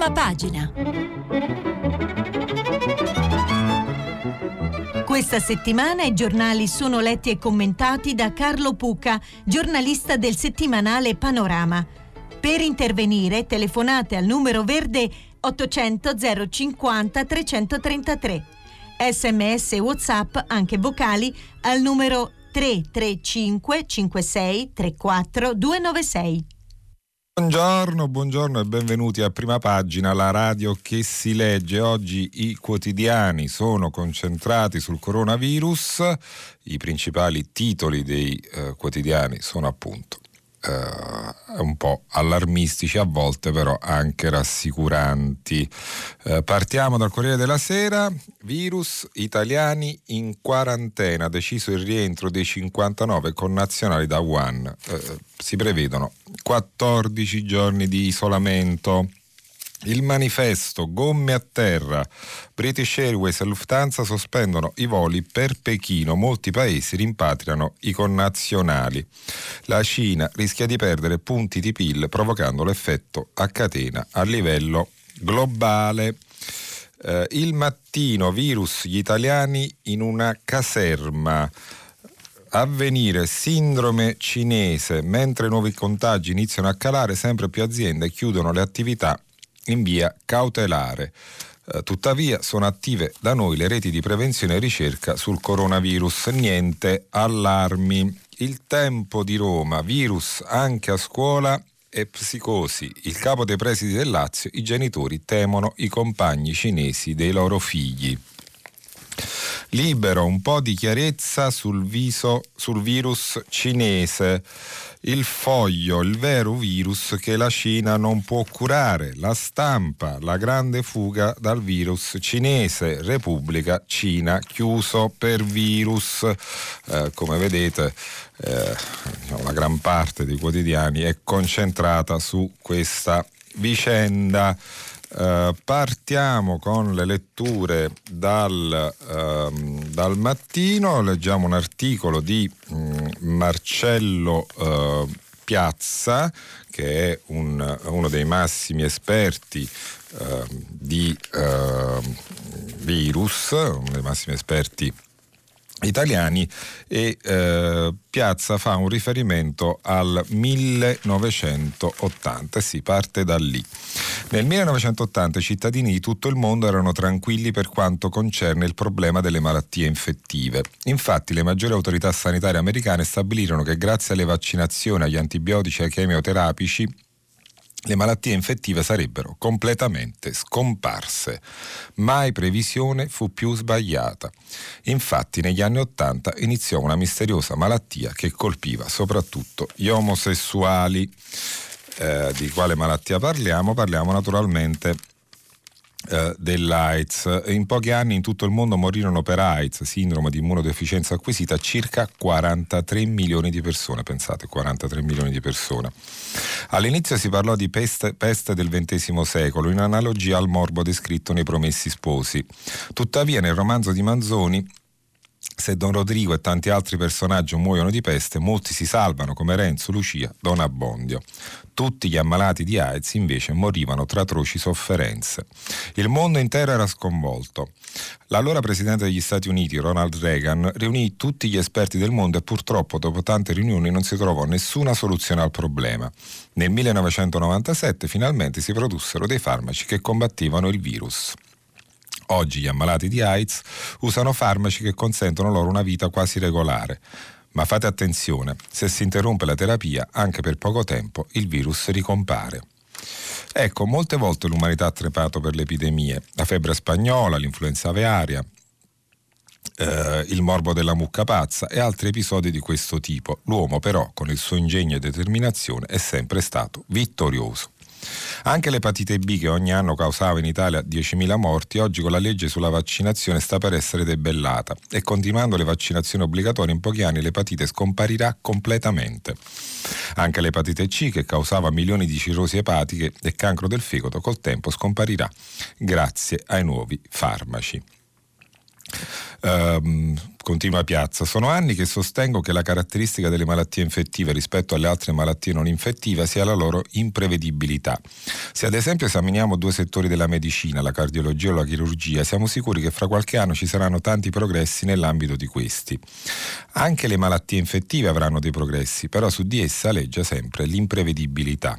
Prima pagina. Questa settimana i giornali sono letti e commentati da Carlo Puca, giornalista del settimanale Panorama. Per intervenire telefonate al numero verde 800 050 333. Sms WhatsApp anche vocali al numero 335 56 34 296. Buongiorno, buongiorno e benvenuti a prima pagina, la radio che si legge. Oggi i quotidiani sono concentrati sul coronavirus, i principali titoli dei eh, quotidiani sono appunto eh, un po' allarmistici, a volte però anche rassicuranti. Eh, partiamo dal Corriere della Sera, virus italiani in quarantena, deciso il rientro dei 59 connazionali da Wuhan. Eh, si prevedono 14 giorni di isolamento. Il manifesto Gomme a terra. British Airways e Lufthansa sospendono i voli per Pechino. Molti paesi rimpatriano i connazionali. La Cina rischia di perdere punti di PIL provocando l'effetto a catena a livello globale. Eh, il mattino, virus, gli italiani in una caserma avvenire sindrome cinese, mentre nuovi contagi iniziano a calare, sempre più aziende chiudono le attività in via cautelare. Eh, tuttavia sono attive da noi le reti di prevenzione e ricerca sul coronavirus. Niente allarmi. Il tempo di Roma, virus anche a scuola e psicosi. Il capo dei presidi del Lazio, i genitori temono i compagni cinesi dei loro figli. Libero, un po' di chiarezza sul, viso, sul virus cinese il foglio, il vero virus che la Cina non può curare, la stampa, la grande fuga dal virus cinese, Repubblica Cina chiuso per virus. Eh, come vedete eh, la gran parte dei quotidiani è concentrata su questa vicenda. Uh, partiamo con le letture dal, uh, dal, mattino, leggiamo un articolo di um, Marcello uh, Piazza, che è un, uno dei massimi esperti ehm, di ehm, virus, uno dei massimi esperti italiani e eh, Piazza fa un riferimento al 1980 e si parte da lì. Nel 1980 i cittadini di tutto il mondo erano tranquilli per quanto concerne il problema delle malattie infettive. Infatti le maggiori autorità sanitarie americane stabilirono che grazie alle vaccinazioni, agli antibiotici e ai chemioterapici le malattie infettive sarebbero completamente scomparse. Mai previsione fu più sbagliata. Infatti negli anni Ottanta iniziò una misteriosa malattia che colpiva soprattutto gli omosessuali. Eh, di quale malattia parliamo? Parliamo naturalmente dell'AIDS. In pochi anni in tutto il mondo morirono per AIDS, sindrome di immunodeficienza acquisita, circa 43 milioni di persone, pensate, 43 milioni di persone. All'inizio si parlò di peste, peste del XX secolo, in analogia al morbo descritto nei Promessi Sposi. Tuttavia nel romanzo di Manzoni se Don Rodrigo e tanti altri personaggi muoiono di peste, molti si salvano come Renzo, Lucia, Don Abbondio. Tutti gli ammalati di AIDS invece morivano tra atroci sofferenze. Il mondo intero era sconvolto. L'allora presidente degli Stati Uniti, Ronald Reagan, riunì tutti gli esperti del mondo e purtroppo dopo tante riunioni non si trovò nessuna soluzione al problema. Nel 1997 finalmente si produssero dei farmaci che combattevano il virus. Oggi gli ammalati di AIDS usano farmaci che consentono loro una vita quasi regolare. Ma fate attenzione, se si interrompe la terapia, anche per poco tempo, il virus ricompare. Ecco, molte volte l'umanità ha trepato per le epidemie, la febbre spagnola, l'influenza aviaria, eh, il morbo della mucca pazza e altri episodi di questo tipo. L'uomo però, con il suo ingegno e determinazione, è sempre stato vittorioso. Anche l'epatite B che ogni anno causava in Italia 10.000 morti, oggi con la legge sulla vaccinazione sta per essere debellata e continuando le vaccinazioni obbligatorie in pochi anni l'epatite scomparirà completamente. Anche l'epatite C che causava milioni di cirrosi epatiche e cancro del fegato col tempo scomparirà grazie ai nuovi farmaci. Um, continua Piazza, sono anni che sostengo che la caratteristica delle malattie infettive rispetto alle altre malattie non infettive sia la loro imprevedibilità. Se ad esempio esaminiamo due settori della medicina, la cardiologia o la chirurgia, siamo sicuri che fra qualche anno ci saranno tanti progressi nell'ambito di questi. Anche le malattie infettive avranno dei progressi, però su di essa leggia sempre l'imprevedibilità.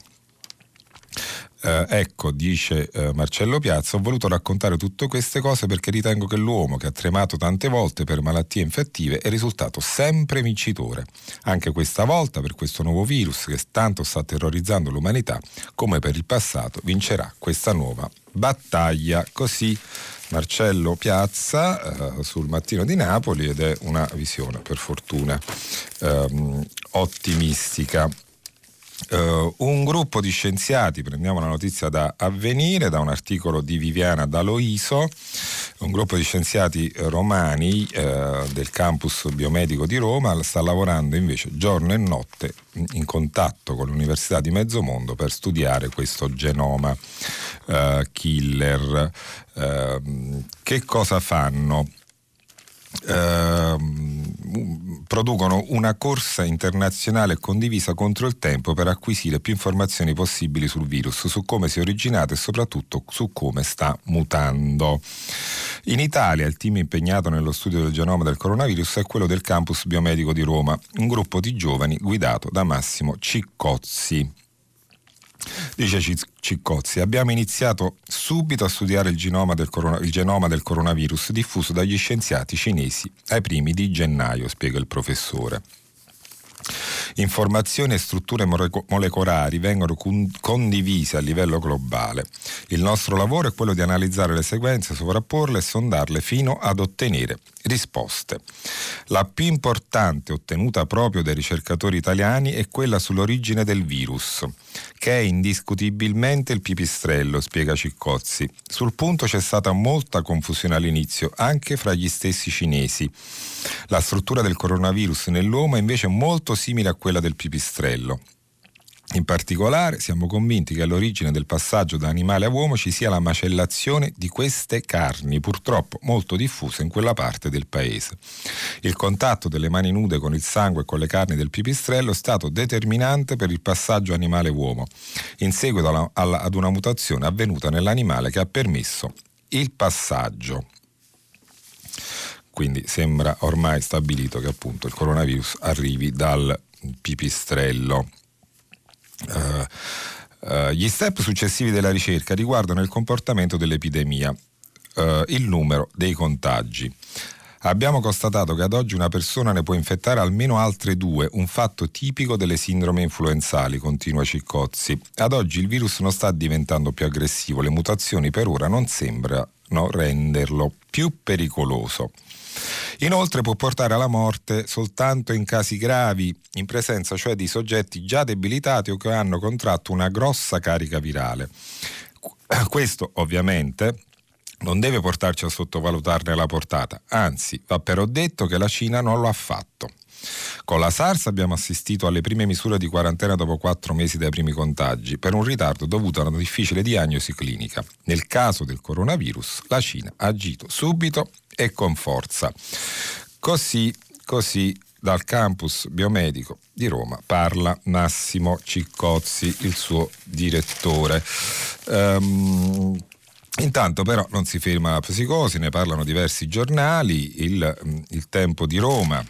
Eh, ecco, dice eh, Marcello Piazza, ho voluto raccontare tutte queste cose perché ritengo che l'uomo che ha tremato tante volte per malattie infettive è risultato sempre vincitore. Anche questa volta, per questo nuovo virus che tanto sta terrorizzando l'umanità, come per il passato, vincerà questa nuova battaglia. Così Marcello Piazza eh, sul mattino di Napoli ed è una visione, per fortuna, ehm, ottimistica. Uh, un gruppo di scienziati, prendiamo la notizia da Avvenire, da un articolo di Viviana Daloiso, un gruppo di scienziati romani uh, del campus biomedico di Roma sta lavorando invece giorno e notte in contatto con l'Università di Mezzomondo per studiare questo genoma uh, killer. Che cosa fanno? Ehm, producono una corsa internazionale condivisa contro il tempo per acquisire più informazioni possibili sul virus, su come si è originato e soprattutto su come sta mutando. In Italia il team impegnato nello studio del genoma del coronavirus è quello del campus biomedico di Roma, un gruppo di giovani guidato da Massimo Ciccozzi. Dice Ciccozzi, abbiamo iniziato subito a studiare il genoma, corona, il genoma, del coronavirus diffuso dagli scienziati cinesi ai primi di gennaio, spiega il professore. Informazioni e strutture molecolari vengono condivise a livello globale. Il nostro lavoro è quello di analizzare le sequenze, sovrapporle e sondarle fino ad ottenere risposte. La più importante ottenuta proprio dai ricercatori italiani è quella sull'origine del virus, che è indiscutibilmente il pipistrello, spiega Ciccozzi. Sul punto c'è stata molta confusione all'inizio, anche fra gli stessi cinesi. La struttura del coronavirus nell'uomo è invece molto simile a quella del pipistrello. In particolare siamo convinti che all'origine del passaggio da animale a uomo ci sia la macellazione di queste carni, purtroppo molto diffuse in quella parte del paese. Il contatto delle mani nude con il sangue e con le carni del pipistrello è stato determinante per il passaggio animale-uomo, in seguito alla, alla, ad una mutazione avvenuta nell'animale che ha permesso il passaggio. Quindi sembra ormai stabilito che appunto il coronavirus arrivi dal pipistrello. Uh, uh, gli step successivi della ricerca riguardano il comportamento dell'epidemia, uh, il numero dei contagi. Abbiamo constatato che ad oggi una persona ne può infettare almeno altre due, un fatto tipico delle sindrome influenzali, continua Ciccozzi. Ad oggi il virus non sta diventando più aggressivo, le mutazioni per ora non sembrano renderlo più pericoloso. Inoltre può portare alla morte soltanto in casi gravi, in presenza cioè di soggetti già debilitati o che hanno contratto una grossa carica virale. Questo ovviamente non deve portarci a sottovalutarne la portata, anzi va però detto che la Cina non lo ha fatto. Con la SARS abbiamo assistito alle prime misure di quarantena dopo quattro mesi dai primi contagi, per un ritardo dovuto a una difficile diagnosi clinica. Nel caso del coronavirus, la Cina ha agito subito e con forza. Così, così dal campus biomedico di Roma parla Massimo Ciccozzi, il suo direttore. Um, Intanto però non si ferma la psicosi, ne parlano diversi giornali, il, il Tempo di Roma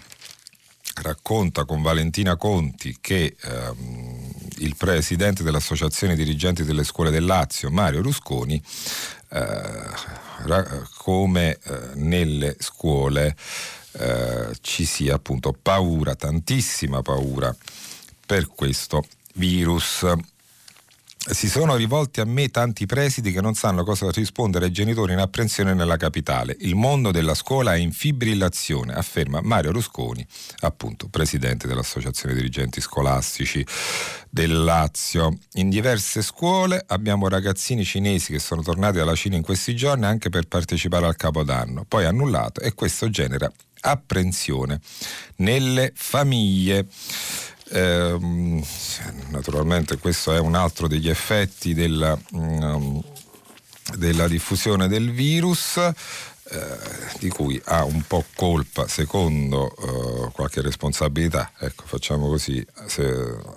racconta con Valentina Conti che ehm, il presidente dell'Associazione Dirigenti delle Scuole del Lazio, Mario Rusconi, eh, come eh, nelle scuole eh, ci sia appunto paura, tantissima paura per questo virus si sono rivolti a me tanti presidi che non sanno cosa rispondere ai genitori in apprensione nella capitale. Il mondo della scuola è in fibrillazione, afferma Mario Rusconi, appunto presidente dell'Associazione Dirigenti Scolastici del Lazio. In diverse scuole abbiamo ragazzini cinesi che sono tornati dalla Cina in questi giorni anche per partecipare al Capodanno, poi annullato e questo genera apprensione nelle famiglie. Eh, naturalmente questo è un altro degli effetti della, um, della diffusione del virus. eh, di cui ha un po' colpa, secondo eh, qualche responsabilità, ecco facciamo così,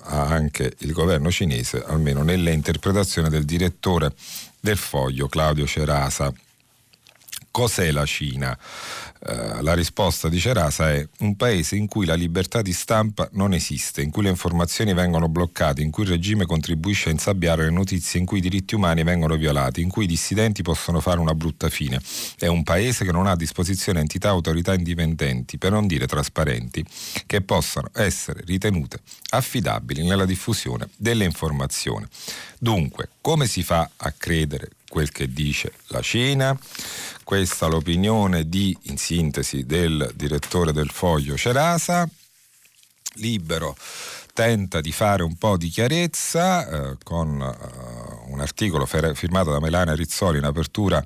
ha anche il governo cinese, almeno nelle interpretazioni del direttore del foglio Claudio Cerasa. Cos'è la Cina? Eh, la risposta di Cerasa è un paese in cui la libertà di stampa non esiste, in cui le informazioni vengono bloccate, in cui il regime contribuisce a insabbiare le notizie, in cui i diritti umani vengono violati, in cui i dissidenti possono fare una brutta fine. È un paese che non ha a disposizione entità autorità indipendenti, per non dire trasparenti, che possano essere ritenute affidabili nella diffusione delle informazioni. Dunque, come si fa a credere quel che dice la Cina? Questa l'opinione di, in sintesi, del direttore del foglio Cerasa. Libero tenta di fare un po' di chiarezza eh, con eh, un articolo firmato da Melania Rizzoli in apertura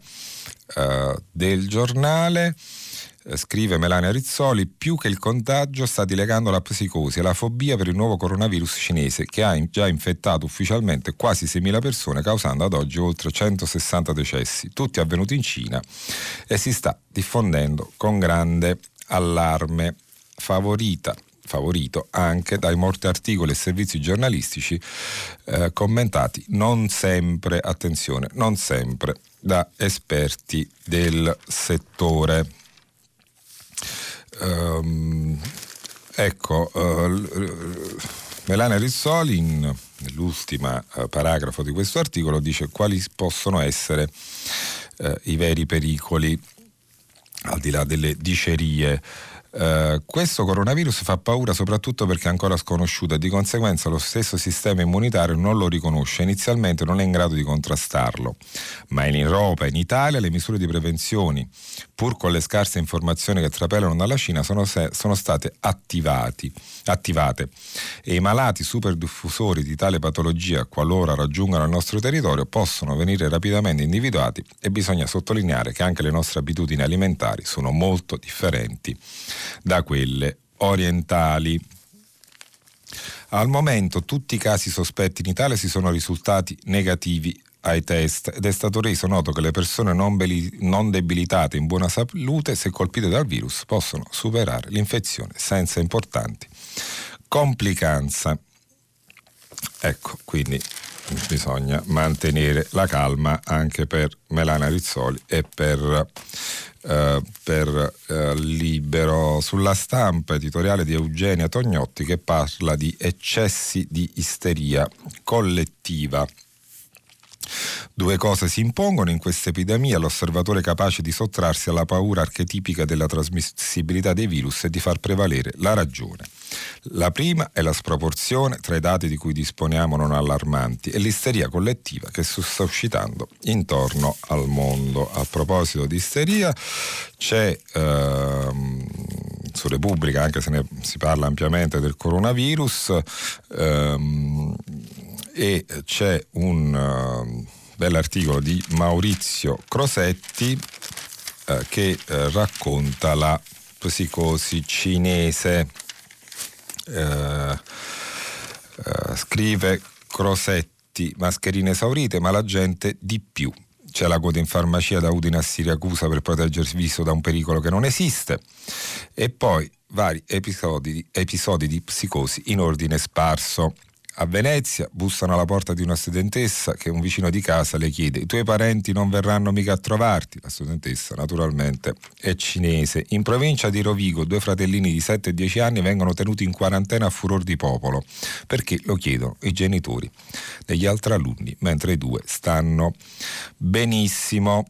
eh, del giornale scrive Melania Rizzoli, più che il contagio sta dilegando la psicosi e la fobia per il nuovo coronavirus cinese che ha già infettato ufficialmente quasi 6.000 persone causando ad oggi oltre 160 decessi, tutti avvenuti in Cina e si sta diffondendo con grande allarme favorita favorito anche dai molti articoli e servizi giornalistici eh, commentati non sempre, attenzione, non sempre da esperti del settore. Um, ecco, uh, Melania Rizzoli in, nell'ultima uh, paragrafo di questo articolo dice quali possono essere uh, i veri pericoli al di là delle dicerie Uh, questo coronavirus fa paura soprattutto perché è ancora sconosciuto e di conseguenza lo stesso sistema immunitario non lo riconosce, inizialmente non è in grado di contrastarlo. Ma in Europa e in Italia le misure di prevenzione, pur con le scarse informazioni che trapelano dalla Cina, sono, se- sono state attivati, attivate. E i malati superdiffusori di tale patologia, qualora raggiungano il nostro territorio, possono venire rapidamente individuati e bisogna sottolineare che anche le nostre abitudini alimentari sono molto differenti da quelle orientali. Al momento tutti i casi sospetti in Italia si sono risultati negativi ai test ed è stato reso noto che le persone non, beli, non, debilitate in buona salute, se colpite dal virus, possono superare l'infezione senza importanti complicanze. Ecco, quindi bisogna mantenere la calma anche per Melana Rizzoli e per eh, per eh, Libero sulla stampa editoriale di Eugenia Tognotti che parla di eccessi di isteria collettiva. Due cose si impongono in questa epidemia, l'osservatore capace di sottrarsi alla paura archetipica della trasmissibilità dei virus e di far prevalere la ragione. La prima è la sproporzione tra i dati di cui disponiamo non allarmanti e l'isteria collettiva che si sta uscitando intorno al mondo. A proposito di isteria, c'è ehm, su Repubblica, anche se ne si parla ampiamente del coronavirus, ehm, e c'è un uh, bell'articolo di Maurizio Crosetti uh, che uh, racconta la psicosi cinese. Scrive Crosetti, mascherine esaurite, ma la gente di più. C'è la coda in farmacia da Udine a Siracusa per proteggersi il viso da un pericolo che non esiste. E poi vari episodi, episodi di psicosi in ordine sparso. A Venezia bussano alla porta di una studentessa che un vicino di casa le chiede: I tuoi parenti non verranno mica a trovarti? La studentessa, naturalmente, è cinese. In provincia di Rovigo, due fratellini di 7 e 10 anni vengono tenuti in quarantena a furor di popolo perché lo chiedono i genitori degli altri alunni, mentre i due stanno benissimo.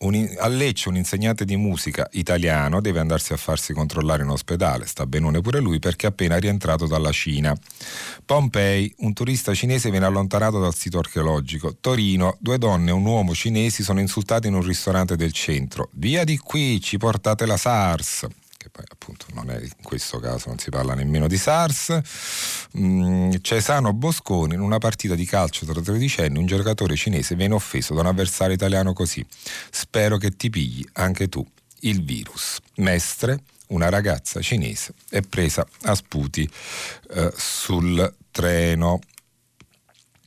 Un, a Lecce un insegnante di musica italiano deve andarsi a farsi controllare in ospedale, sta benone pure lui perché è appena rientrato dalla Cina. Pompei, un turista cinese viene allontanato dal sito archeologico. Torino, due donne e un uomo cinesi sono insultati in un ristorante del centro. Via di qui, ci portate la SARS poi appunto non è in questo caso, non si parla nemmeno di SARS. Mm, Cesano Bosconi in una partita di calcio tra tredicenni un giocatore cinese viene offeso da un avversario italiano così. Spero che ti pigli anche tu il virus. Mestre, una ragazza cinese, è presa a sputi eh, sul treno.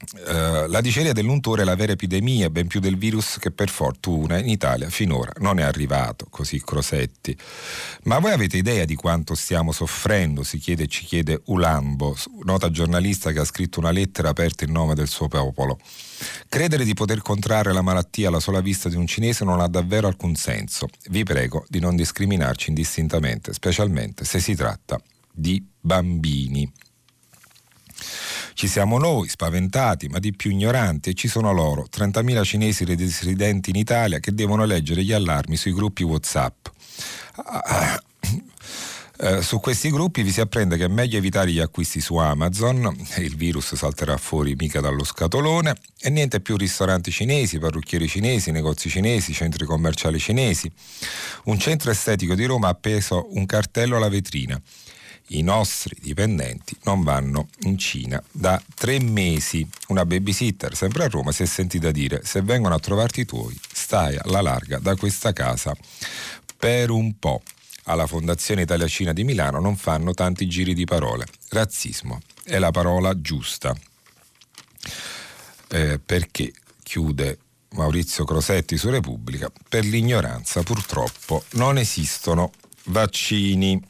Uh, la diceria dell'untore è la vera epidemia, ben più del virus che per fortuna in Italia finora non è arrivato, così Crosetti. Ma voi avete idea di quanto stiamo soffrendo? Si chiede e ci chiede Ulambo, nota giornalista che ha scritto una lettera aperta in nome del suo popolo. Credere di poter contrarre la malattia alla sola vista di un cinese non ha davvero alcun senso. Vi prego di non discriminarci indistintamente, specialmente se si tratta di bambini. Ci siamo noi, spaventati, ma di più ignoranti, e ci sono loro, 30.000 cinesi residenti in Italia, che devono leggere gli allarmi sui gruppi WhatsApp. Eh, su questi gruppi vi si apprende che è meglio evitare gli acquisti su Amazon, il virus salterà fuori mica dallo scatolone, e niente più ristoranti cinesi, parrucchieri cinesi, negozi cinesi, centri commerciali cinesi. Un centro estetico di Roma ha appeso un cartello alla vetrina i nostri dipendenti non vanno in Cina da tre mesi. Una babysitter, sempre a Roma, si è sentita dire se vengono a trovarti i tuoi, stai alla larga da questa casa per un po'. Alla Fondazione Italia Cina di Milano non fanno tanti giri di parole. Razzismo è la parola giusta. Eh, perché chiude Maurizio Crosetti su Repubblica, per l'ignoranza purtroppo non esistono vaccini.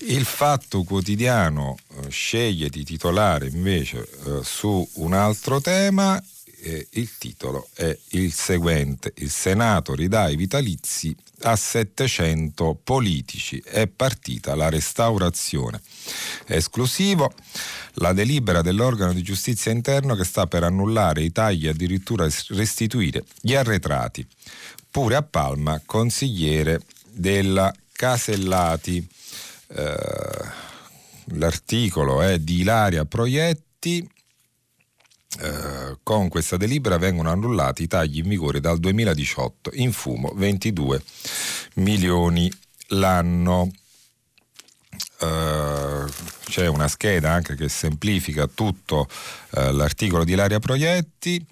Il Fatto Quotidiano eh, sceglie di titolare invece eh, su un altro tema, eh, il titolo è il seguente, il Senato ridà i vitalizi a 700 politici, è partita la restaurazione. Esclusivo la delibera dell'organo di giustizia interno che sta per annullare i tagli e addirittura restituire gli arretrati. Pure a Palma, consigliere della Casellati. Eh, l'articolo è di Ilaria Proietti. Eh, con questa delibera vengono annullati i tagli in vigore dal 2018 in fumo 22 milioni l'anno. Uh, c'è una scheda anche che semplifica tutto uh, l'articolo di Ilaria Proietti.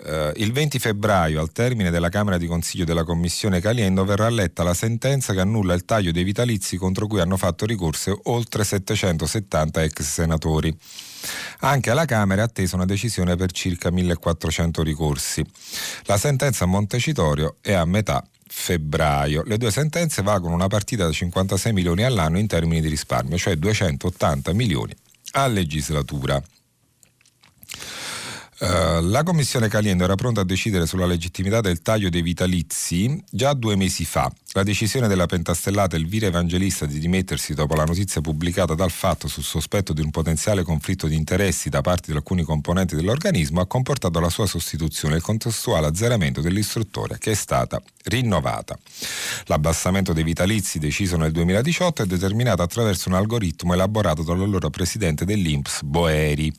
Uh, il 20 febbraio, al termine della Camera di Consiglio della Commissione Caliendo, verrà letta la sentenza che annulla il taglio dei vitalizi contro cui hanno fatto ricorso oltre 770 ex senatori. Anche alla Camera è attesa una decisione per circa 1400 ricorsi. La sentenza a Montecitorio è a metà febbraio. Le due sentenze valgono una partita da 56 milioni all'anno in termini di risparmio, cioè 280 milioni a legislatura. Uh, la commissione Caliendo era pronta a decidere sulla legittimità del taglio dei vitalizi già due mesi fa. La decisione della pentastellata Elvira Evangelista di dimettersi dopo la notizia pubblicata dal fatto sul sospetto di un potenziale conflitto di interessi da parte di alcuni componenti dell'organismo ha comportato la sua sostituzione e il contestuale azzeramento dell'istruttore che è stata rinnovata. L'abbassamento dei vitalizi deciso nel 2018 è determinato attraverso un algoritmo elaborato dall'allora presidente dell'Inps Boeri.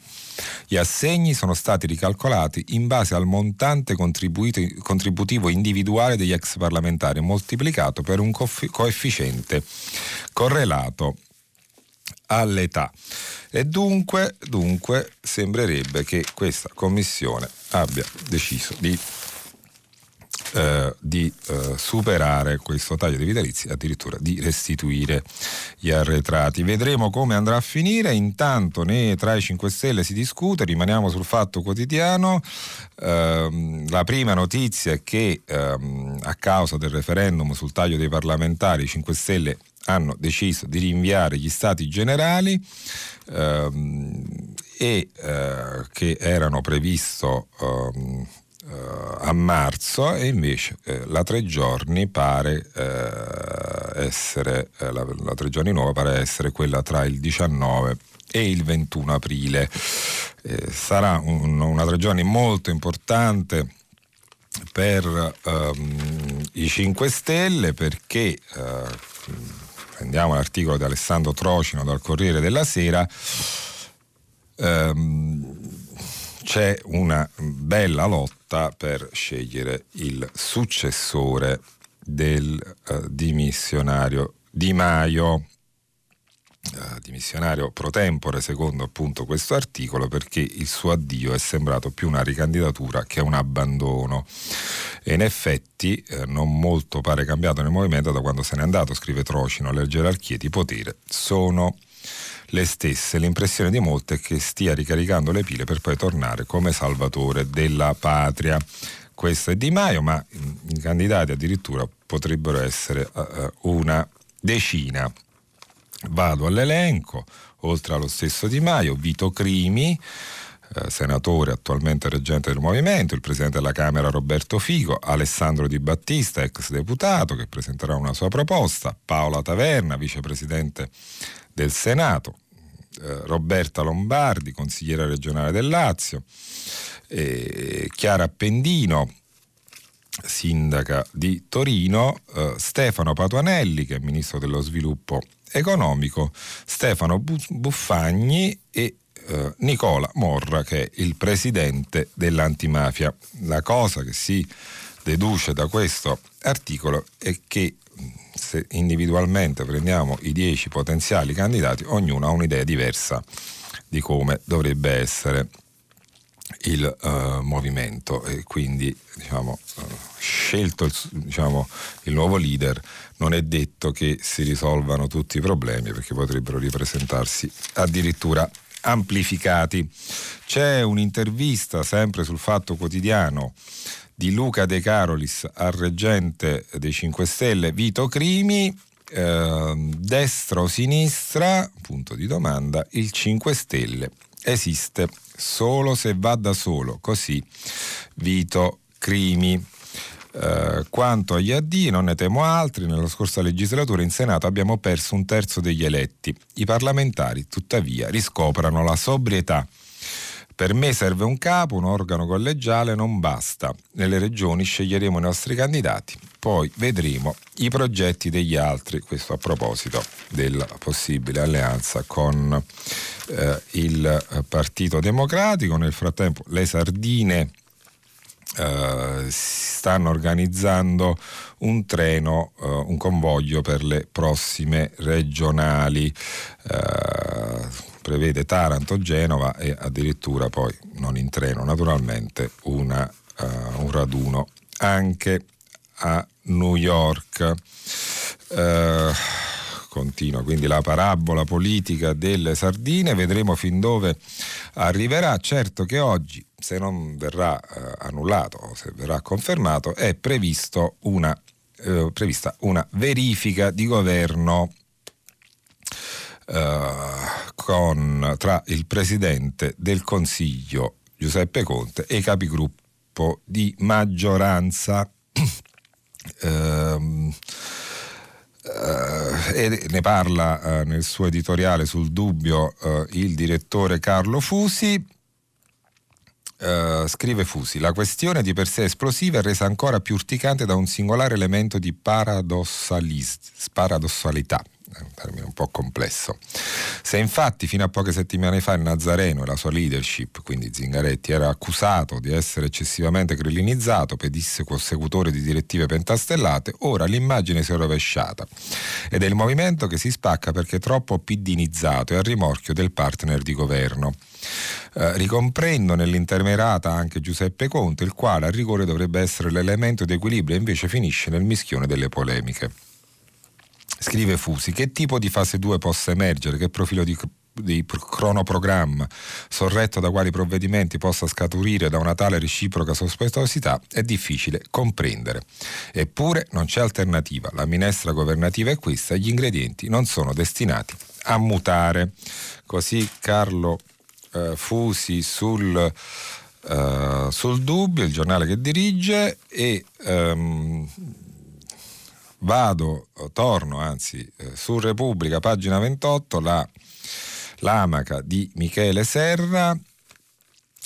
Gli assegni sono stati ricalcolati in base al montante contributivo individuale degli ex parlamentari moltiplicato per un coefficiente correlato all'età. E dunque, dunque sembrerebbe che questa commissione abbia deciso di eh, di eh, superare questo taglio di vitalizi, addirittura di restituire gli arretrati. Vedremo come andrà a finire, intanto né tra i 5 Stelle si discute, rimaniamo sul fatto quotidiano. Eh, la prima notizia è che ehm, a causa del referendum sul taglio dei parlamentari i 5 Stelle hanno deciso di rinviare gli stati generali ehm, e eh, che erano previsto ehm, a marzo e invece eh, la tre giorni pare eh, essere, eh, la, la, tre giorni nuova pare essere quella tra il 19 e il 21 aprile. Eh, sarà un, una tre giorni molto importante per um, i 5 Stelle perché uh, prendiamo l'articolo di Alessandro Trocino dal Corriere della Sera um, c'è una bella lotta per scegliere il successore del uh, dimissionario Di Maio. Uh, dimissionario pro tempore secondo appunto questo articolo perché il suo addio è sembrato più una ricandidatura che un abbandono e in effetti eh, non molto pare cambiato nel movimento da quando se n'è andato scrive Trocino le gerarchie di potere sono le stesse. L'impressione di molti è che stia ricaricando le pile per poi tornare come salvatore della patria. Questo è Di Maio, ma i candidati addirittura potrebbero essere uh, una decina. Vado all'elenco, oltre allo stesso Di Maio, Vito Crimi, eh, senatore attualmente reggente del movimento, il presidente della Camera Roberto Figo, Alessandro Di Battista, ex deputato, che presenterà una sua proposta, Paola Taverna, vicepresidente del Senato, eh, Roberta Lombardi, consigliera regionale del Lazio, Chiara Appendino, sindaca di Torino, eh, Stefano Patuanelli, che è ministro dello sviluppo economico, Stefano Buffagni e eh, Nicola Morra, che è il presidente dell'antimafia. La cosa che si deduce da questo articolo è che se individualmente prendiamo i dieci potenziali candidati, ognuno ha un'idea diversa di come dovrebbe essere il uh, movimento e quindi diciamo, uh, scelto il, diciamo, il, nuovo leader non è detto che si risolvano tutti i problemi perché potrebbero ripresentarsi addirittura amplificati. C'è un'intervista sempre sul Fatto Quotidiano di Luca De Carolis al reggente dei 5 Stelle Vito Crimi, eh, destra o sinistra, punto di domanda, il 5 Stelle esiste solo se va da solo, così Vito Crimi. Eh, quanto agli AD, non ne temo altri, nella scorsa legislatura in Senato abbiamo perso un terzo degli eletti. I parlamentari, tuttavia, riscoprano la sobrietà. Per me serve un capo, un organo collegiale, non basta. Nelle regioni sceglieremo i nostri candidati, poi vedremo i progetti degli altri, questo a proposito della possibile alleanza con eh, il Partito Democratico. Nel frattempo le sardine eh, stanno organizzando un treno, uh, un convoglio per le prossime regionali. Uh, prevede Taranto, Genova e addirittura poi, non in treno naturalmente, una, un raduno anche a New York. continua quindi la parabola politica delle sardine, vedremo fin dove arriverà. Certo che oggi se non verrà eh, annullato o se verrà confermato, è una, eh, prevista una verifica di governo con, tra il Presidente del Consiglio Giuseppe Conte e i capigruppo di maggioranza. Ehm, Uh, e ne parla uh, nel suo editoriale sul dubbio uh, il direttore Carlo Fusi. Scrive Fusi, la questione di per sé esplosiva è resa ancora più urticante da un singolare elemento di paradossalità è un termine un po' complesso. Se infatti fino a poche settimane fa il Nazareno e la sua leadership, quindi Zingaretti, era accusato di essere eccessivamente crelinizzato, pedissequo consecutore di direttive pentastellate, ora l'immagine si è rovesciata ed è il movimento che si spacca perché troppo pidinizzato e a rimorchio del partner di governo. Eh, ricomprendo nell'intermerata anche Giuseppe Conte, il quale a rigore dovrebbe essere l'elemento di equilibrio e invece finisce nel mischione delle polemiche. Scrive Fusi, che tipo di fase 2 possa emergere, che profilo di di cronoprogramma sorretto da quali provvedimenti possa scaturire da una tale reciproca sospettosità è difficile comprendere. Eppure non c'è alternativa, la minestra governativa è questa gli ingredienti non sono destinati a mutare. Così Carlo eh, Fusi sul, eh, sul Dubbio, il giornale che dirige e ehm, vado, torno anzi eh, su Repubblica, pagina 28, la, l'amaca di Michele Serra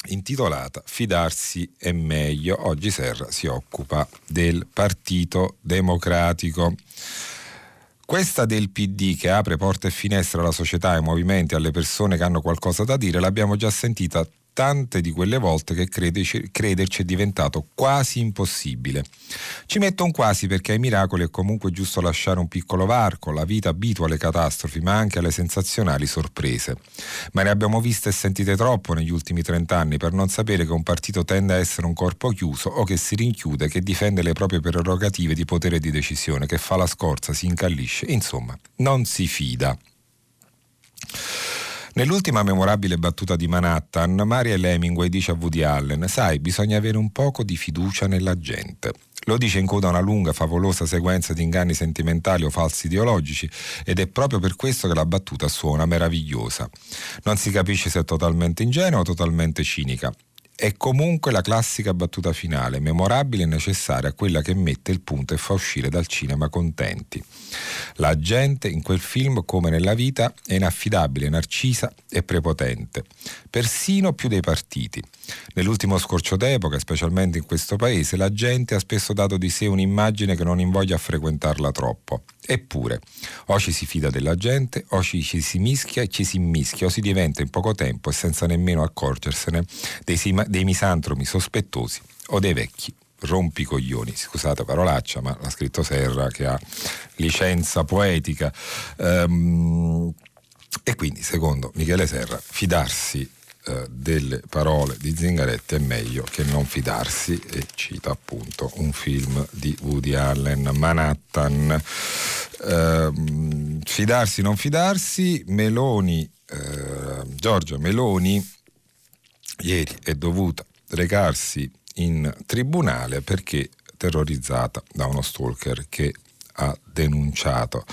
intitolata Fidarsi è meglio. Oggi Serra si occupa del Partito Democratico. Questa del PD che apre porte e finestre alla società, ai movimenti, alle persone che hanno qualcosa da dire, l'abbiamo già sentita tante di quelle volte che crederci, crederci è diventato quasi impossibile. Ci metto un quasi perché ai miracoli è comunque giusto lasciare un piccolo varco, la vita abitua alle catastrofi ma anche alle sensazionali sorprese. Ma ne abbiamo viste e sentite troppo negli ultimi trent'anni per non sapere che un partito tende a essere un corpo chiuso o che si rinchiude, che difende le proprie prerogative di potere di decisione, che fa la scorza, si incallisce, insomma, non si fida. Nell'ultima memorabile battuta di Manhattan, Maria Hemingway dice a Woody Allen: Sai, bisogna avere un poco di fiducia nella gente. Lo dice in coda a una lunga, favolosa sequenza di inganni sentimentali o falsi ideologici ed è proprio per questo che la battuta suona meravigliosa. Non si capisce se è totalmente ingenua o totalmente cinica. È comunque la classica battuta finale, memorabile e necessaria, quella che mette il punto e fa uscire dal cinema contenti. La gente in quel film, come nella vita, è inaffidabile, narcisa e prepotente, persino più dei partiti. Nell'ultimo scorcio d'epoca, specialmente in questo paese, la gente ha spesso dato di sé un'immagine che non invoglia a frequentarla troppo. Eppure, o ci si fida della gente, o ci, ci si mischia e ci si mischia, o si diventa in poco tempo e senza nemmeno accorgersene dei, dei misantromi sospettosi o dei vecchi rompicoglioni, scusate parolaccia, ma l'ha scritto Serra che ha licenza poetica. Um, e quindi, secondo Michele Serra, fidarsi eh, delle parole di Zingaretti è meglio che non fidarsi e cita appunto un film di Woody Allen, Manhattan. Eh, fidarsi, non fidarsi, Meloni, eh, Giorgia Meloni ieri è dovuta recarsi in tribunale perché terrorizzata da uno stalker che ha denunciato.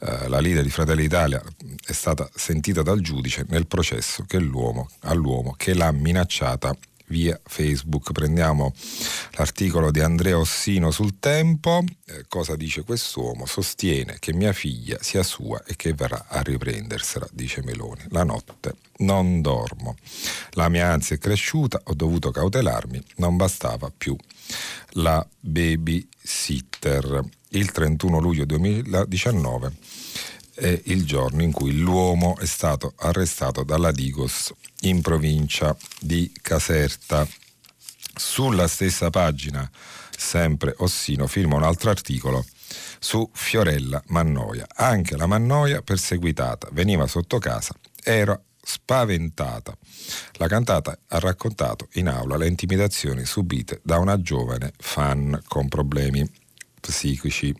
Eh, la leader di Fratelli d'Italia è stata sentita dal giudice nel processo che l'uomo, all'uomo che l'ha minacciata via Facebook. Prendiamo l'articolo di Andrea Ossino sul tempo. Eh, cosa dice quest'uomo? Sostiene che mia figlia sia sua e che verrà a riprendersela, dice Meloni. La notte non dormo. La mia ansia è cresciuta, ho dovuto cautelarmi, non bastava più la babysitter. Il 31 luglio 2019 è il giorno in cui l'uomo è stato arrestato dalla Digos in provincia di Caserta. Sulla stessa pagina, sempre Ossino, firma un altro articolo su Fiorella Mannoia. Anche la Mannoia perseguitata, veniva sotto casa, era spaventata. La cantata ha raccontato in aula le intimidazioni subite da una giovane fan con problemi psichici.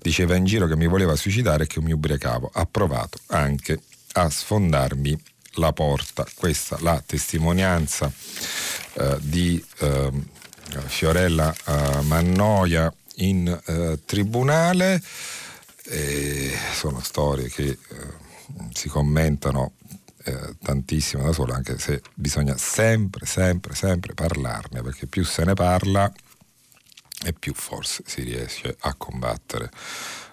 Diceva in giro che mi voleva suicidare e che mi ubriacavo. Ha provato anche a sfondarmi la porta. Questa la testimonianza eh, di eh, Fiorella eh, Mannoia in eh, tribunale. E sono storie che eh, si commentano eh, tantissimo da solo, anche se bisogna sempre, sempre, sempre parlarne, perché più se ne parla e più forse si riesce a combattere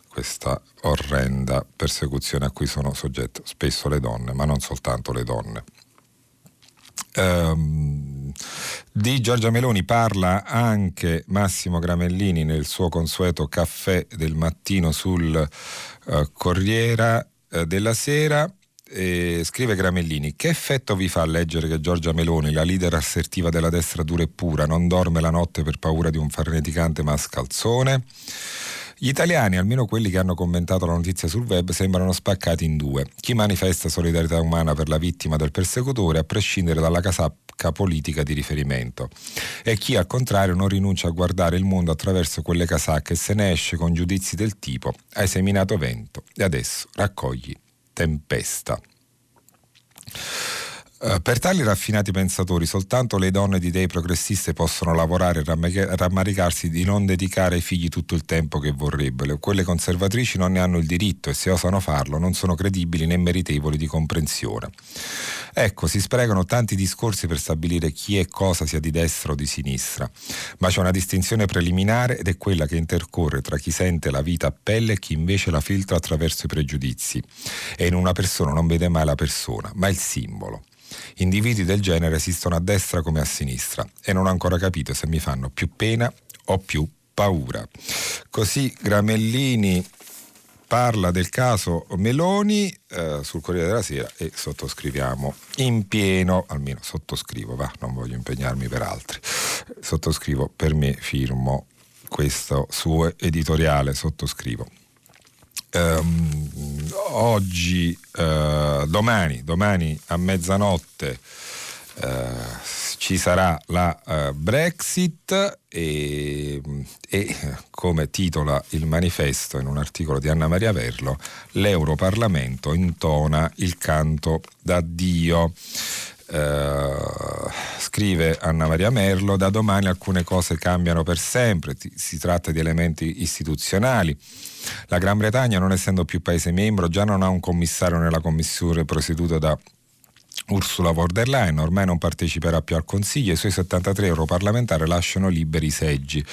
questa orrenda persecuzione a cui sono soggette spesso le donne, ma non soltanto le donne. Um, di Giorgia Meloni parla anche Massimo Gramellini nel suo consueto caffè del mattino sul uh, Corriera uh, della Sera eh, scrive Gramellini, che effetto vi fa leggere che Giorgia Meloni, la leader assertiva della destra dura e pura, non dorme la notte per paura di un farneticante mascalzone? Gli italiani, almeno quelli che hanno commentato la notizia sul web, sembrano spaccati in due. Chi manifesta solidarietà umana per la vittima del persecutore, a prescindere dalla casacca politica di riferimento, e chi al contrario non rinuncia a guardare il mondo attraverso quelle casacche e se ne esce con giudizi del tipo hai seminato vento e adesso raccogli tempesta. Uh, per tali raffinati pensatori soltanto le donne di idee progressiste possono lavorare e rammaricarsi di non dedicare ai figli tutto il tempo che vorrebbero. Quelle conservatrici non ne hanno il diritto e se osano farlo non sono credibili né meritevoli di comprensione. Ecco, si sprecano tanti discorsi per stabilire chi e cosa sia di destra o di sinistra, ma c'è una distinzione preliminare ed è quella che intercorre tra chi sente la vita a pelle e chi invece la filtra attraverso i pregiudizi. E in una persona non vede mai la persona, ma il simbolo. Individui del genere esistono a destra come a sinistra e non ho ancora capito se mi fanno più pena o più paura. Così Gramellini parla del caso Meloni eh, sul Corriere della Sera e sottoscriviamo. In pieno, almeno sottoscrivo, va, non voglio impegnarmi per altri, sottoscrivo per me, firmo questo suo editoriale, sottoscrivo ehm, oggi, eh, domani, domani a mezzanotte eh, ci sarà la uh, Brexit e, e, come titola il manifesto in un articolo di Anna Maria Verlo, l'Europarlamento intona il canto d'addio. Uh, scrive Anna Maria Merlo, da domani alcune cose cambiano per sempre, si tratta di elementi istituzionali. La Gran Bretagna, non essendo più paese membro, già non ha un commissario nella commissione presieduta da Ursula von der Leyen ormai non parteciperà più al Consiglio e i suoi 73 europarlamentari lasciano liberi i seggi,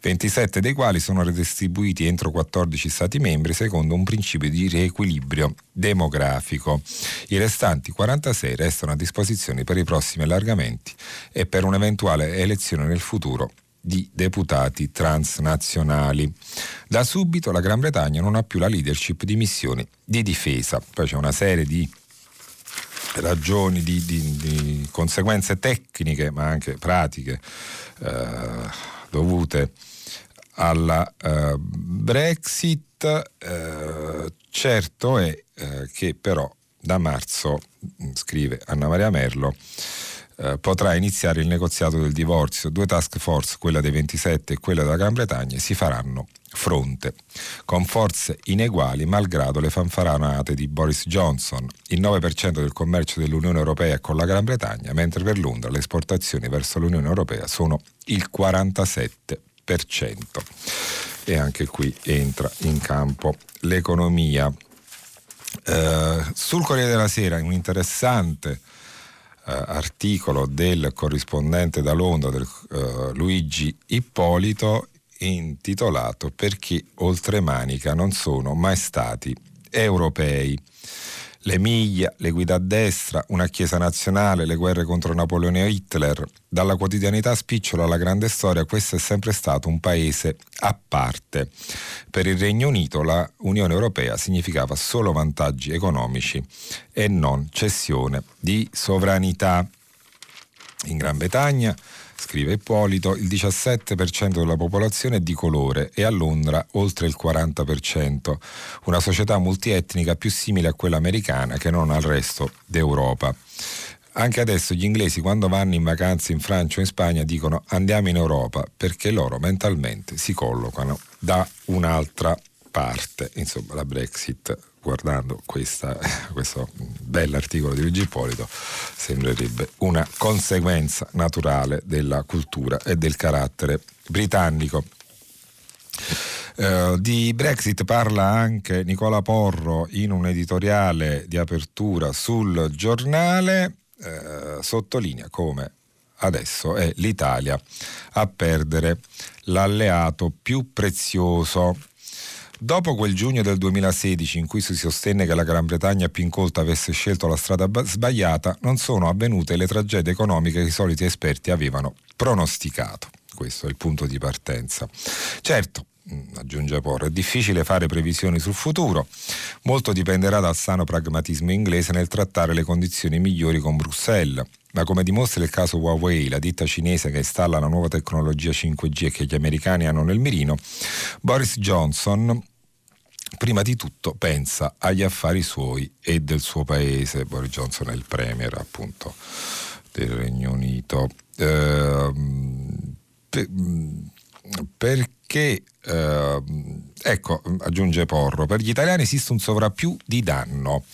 27 dei quali sono redistribuiti entro 14 Stati membri secondo un principio di riequilibrio demografico. I restanti 46 restano a disposizione per i prossimi allargamenti e per un'eventuale elezione nel futuro di deputati transnazionali. Da subito la Gran Bretagna non ha più la leadership di missioni di difesa, poi c'è una serie di ragioni di, di, di conseguenze tecniche ma anche pratiche eh, dovute alla eh, Brexit, eh, certo è eh, che però da marzo, scrive Anna Maria Merlo, eh, potrà iniziare il negoziato del divorzio. Due task force, quella dei 27 e quella della Gran Bretagna, si faranno fronte, con forze ineguali malgrado le fanfaranate di Boris Johnson. Il 9% del commercio dell'Unione Europea è con la Gran Bretagna, mentre per Londra le esportazioni verso l'Unione Europea sono il 47%. E anche qui entra in campo l'economia. Eh, sul Corriere della Sera un interessante articolo del corrispondente da Londra, del, eh, Luigi Ippolito, intitolato Perché Oltremanica non sono mai stati europei. Le miglia, le guide a destra, una chiesa nazionale, le guerre contro Napoleone e Hitler. Dalla quotidianità spicciola alla grande storia, questo è sempre stato un paese a parte. Per il Regno Unito la Unione Europea significava solo vantaggi economici e non cessione di sovranità. In Gran Bretagna scrive Ippolito, il 17% della popolazione è di colore e a Londra oltre il 40%, una società multietnica più simile a quella americana che non al resto d'Europa. Anche adesso gli inglesi quando vanno in vacanza in Francia o in Spagna dicono andiamo in Europa perché loro mentalmente si collocano da un'altra parte. Insomma, la Brexit guardando questa, questo bell'articolo di Luigi Ippolito, sembrerebbe una conseguenza naturale della cultura e del carattere britannico. Uh, di Brexit parla anche Nicola Porro in un editoriale di apertura sul giornale, uh, sottolinea come adesso è l'Italia a perdere l'alleato più prezioso Dopo quel giugno del 2016 in cui si sostenne che la Gran Bretagna più incolta avesse scelto la strada sbagliata, non sono avvenute le tragedie economiche che i soliti esperti avevano pronosticato. Questo è il punto di partenza. Certo, mm, aggiunge Porro, è difficile fare previsioni sul futuro. Molto dipenderà dal sano pragmatismo inglese nel trattare le condizioni migliori con Bruxelles. Ma come dimostra il caso Huawei, la ditta cinese che installa la nuova tecnologia 5G e che gli americani hanno nel mirino, Boris Johnson prima di tutto pensa agli affari suoi e del suo paese. Boris Johnson è il premier appunto del Regno Unito. Eh, perché eh, ecco, aggiunge Porro, per gli italiani esiste un sovrappiù di danno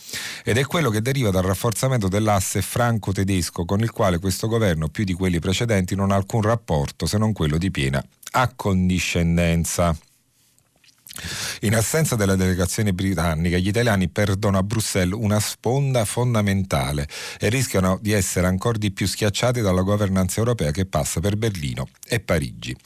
ed è quello che deriva dal rafforzamento dell'asse franco-tedesco con il quale questo governo, più di quelli precedenti, non ha alcun rapporto se non quello di piena accondiscendenza. In assenza della delegazione britannica, gli italiani perdono a Bruxelles una sponda fondamentale e rischiano di essere ancora di più schiacciati dalla governanza europea che passa per Berlino e Parigi.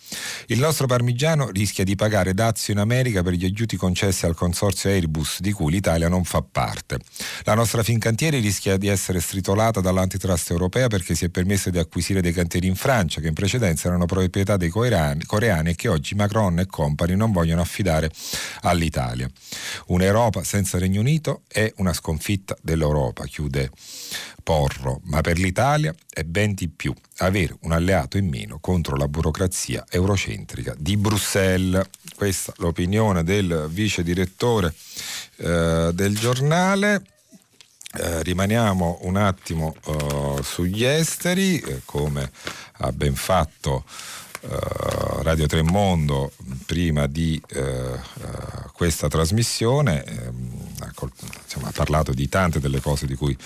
Il nostro parmigiano rischia di pagare dazio in America per gli aiuti concessi al consorzio Airbus di cui l'Italia non fa parte. La nostra Fincantieri rischia di essere stritolata dall'antitrust europea perché si è permesso di acquisire dei cantieri in Francia che in precedenza erano proprietà dei coreani, e che oggi Macron e compagni non vogliono affidare all'Italia. Un'Europa senza Regno Unito è una sconfitta dell'Europa, chiude Porro, ma per l'Italia è ben di più avere un alleato in meno contro la burocrazia eurocentrica di Bruxelles. Questa è l'opinione del vice direttore eh, del giornale. Eh, rimaniamo un attimo uh, sugli esteri, eh, come ha ben fatto uh, Radio Tremondo prima di uh, questa trasmissione. Ehm, ha parlato di tante delle cose di cui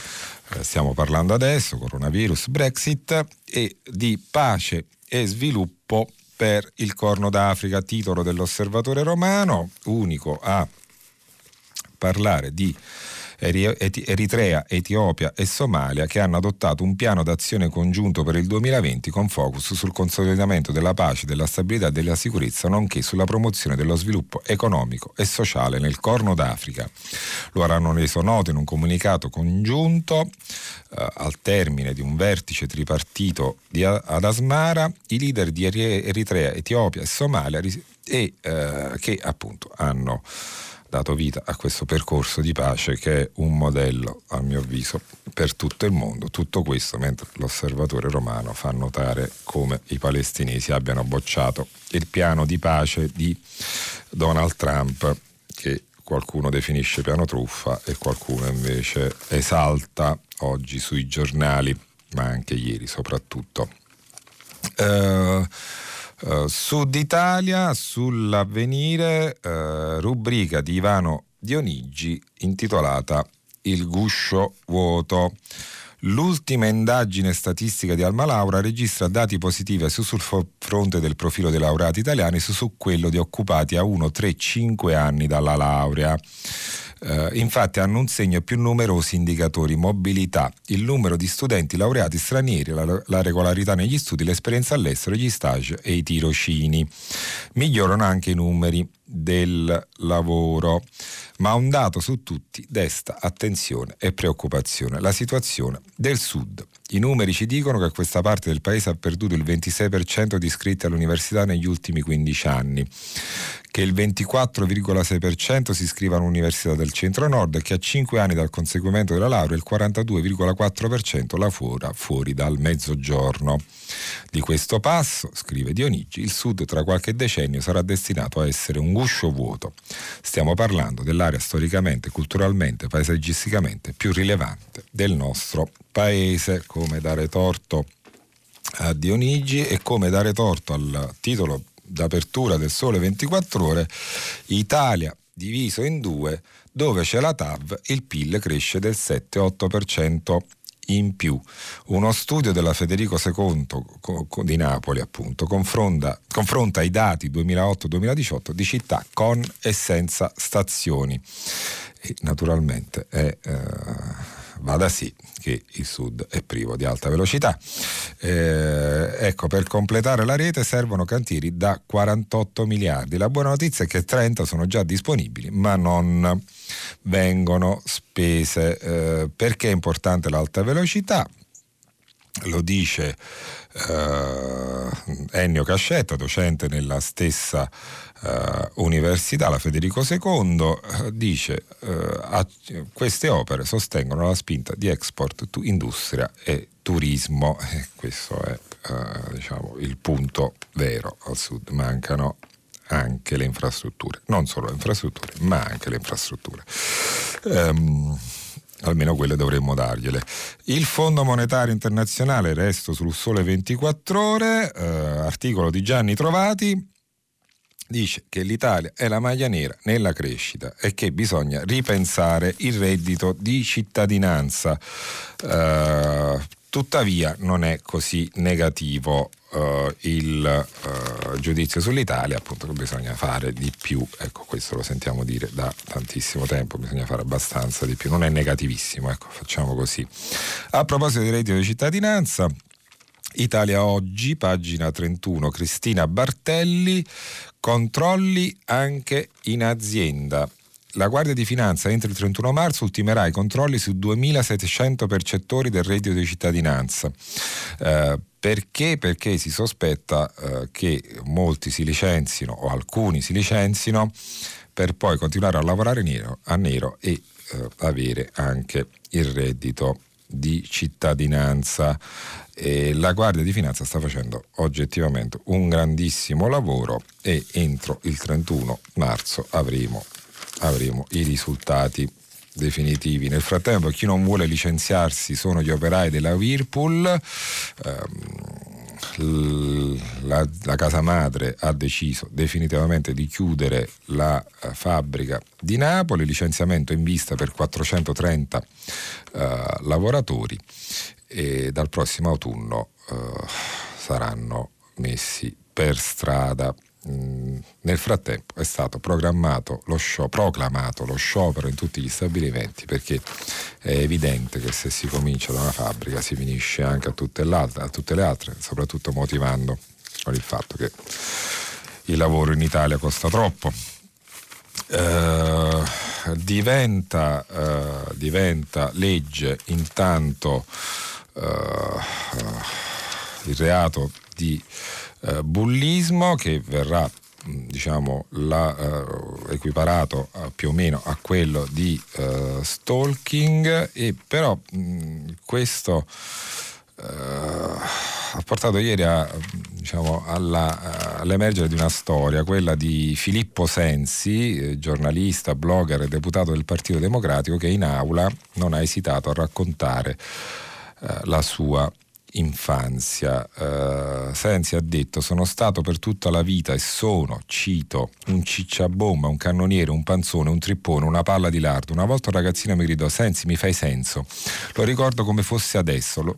stiamo parlando adesso, coronavirus, Brexit e di pace e sviluppo per il Corno d'Africa, titolo dell'osservatore romano, unico a parlare di Eritrea, Etiopia e Somalia che hanno adottato un piano d'azione congiunto per il 2020 con focus sul consolidamento della pace, della stabilità e della sicurezza, nonché sulla promozione dello sviluppo economico e sociale nel Corno d'Africa. Lo avranno reso noto in un comunicato congiunto eh, al termine di un vertice tripartito di, ad Asmara i leader di Eritrea, Etiopia e Somalia e, eh, che appunto hanno dato vita a questo percorso di pace che è un modello, a mio avviso, per tutto il mondo. Tutto questo mentre l'osservatore romano fa notare come i palestinesi abbiano bocciato il piano di pace di Donald Trump, che qualcuno definisce piano truffa e qualcuno invece esalta oggi sui giornali, ma anche ieri soprattutto. Uh, Uh, Sud Italia sull'avvenire, uh, rubrica di Ivano Dionigi intitolata Il guscio vuoto. L'ultima indagine statistica di Alma Laura registra dati positivi sia sul fronte del profilo dei laureati italiani sia su quello di occupati a 1, 3, 5 anni dalla laurea. Uh, infatti hanno un segno più numerosi indicatori, mobilità, il numero di studenti laureati stranieri, la, la regolarità negli studi, l'esperienza all'estero, gli stage e i tirocini. Migliorano anche i numeri del lavoro, ma un dato su tutti desta attenzione e preoccupazione, la situazione del Sud. I numeri ci dicono che questa parte del paese ha perduto il 26% di iscritti all'università negli ultimi 15 anni, che il 24,6% si iscrive all'università del centro-nord e che a 5 anni dal conseguimento della laurea il 42,4% lavora fuori dal mezzogiorno. Di questo passo, scrive Dionigi, il Sud tra qualche decennio sarà destinato a essere un guscio vuoto. Stiamo parlando dell'area storicamente, culturalmente, paesaggisticamente più rilevante del nostro paese, come dare torto a Dionigi e come dare torto al titolo d'apertura del Sole 24 ore, Italia diviso in due, dove c'è la TAV il PIL cresce del 7-8% in più. Uno studio della Federico II di Napoli appunto confronta, i dati 2008-2018 di città con e senza stazioni. E naturalmente è... Eh, va da sì che il sud è privo di alta velocità. Eh, ecco, per completare la rete servono cantieri da 48 miliardi. La buona notizia è che 30 sono già disponibili, ma non vengono spese. Eh, perché è importante l'alta velocità? Lo dice eh, Ennio Cascetta, docente nella stessa eh, università, la Federico II, eh, dice eh, queste opere sostengono la spinta di export to industria e turismo. E questo è eh, diciamo, il punto vero. Al sud mancano anche le infrastrutture, non solo le infrastrutture, ma anche le infrastrutture. Um, almeno quelle dovremmo dargliele. Il Fondo Monetario Internazionale, resto sul sole 24 ore, eh, articolo di Gianni Trovati, dice che l'Italia è la maglia nera nella crescita e che bisogna ripensare il reddito di cittadinanza. Uh, tuttavia non è così negativo uh, il uh, giudizio sull'Italia, appunto che bisogna fare di più, ecco questo lo sentiamo dire da tantissimo tempo, bisogna fare abbastanza di più, non è negativissimo, ecco facciamo così. A proposito di reddito di cittadinanza, Italia Oggi, pagina 31, Cristina Bartelli, controlli anche in azienda. La Guardia di Finanza entro il 31 marzo ultimerà i controlli su 2.700 percettori del reddito di cittadinanza. Eh, perché? Perché si sospetta eh, che molti si licenzino o alcuni si licenzino per poi continuare a lavorare nero, a nero e eh, avere anche il reddito di cittadinanza. E la Guardia di Finanza sta facendo oggettivamente un grandissimo lavoro e entro il 31 marzo avremo, avremo i risultati definitivi. Nel frattempo chi non vuole licenziarsi sono gli operai della Whirlpool. Ehm, la, la, casa madre ha deciso definitivamente di chiudere la uh, fabbrica di Napoli, licenziamento in vista per 430 uh, eh, lavoratori e dal prossimo autunno uh, saranno messi per strada. Mm, nel frattempo è stato lo show, proclamato lo sciopero in tutti gli stabilimenti perché è evidente che se si comincia da una fabbrica si finisce anche a tutte, a tutte le altre, soprattutto motivando con il fatto che il lavoro in Italia costa troppo. Uh, diventa, uh, diventa, legge intanto uh, il reato di eh, bullismo che verrà diciamo la, eh, equiparato a, più o meno a quello di eh, stalking e però mh, questo eh, ha portato ieri a, diciamo, alla, all'emergere di una storia, quella di Filippo Sensi, eh, giornalista, blogger e deputato del Partito Democratico che in aula non ha esitato a raccontare eh, la sua infanzia. Uh, Sensi ha detto sono stato per tutta la vita e sono, cito, un cicciabomba, un cannoniere, un panzone, un trippone, una palla di lardo. Una volta un ragazzino mi gridò Sensi mi fai senso. Lo ricordo come fosse adesso. Lo,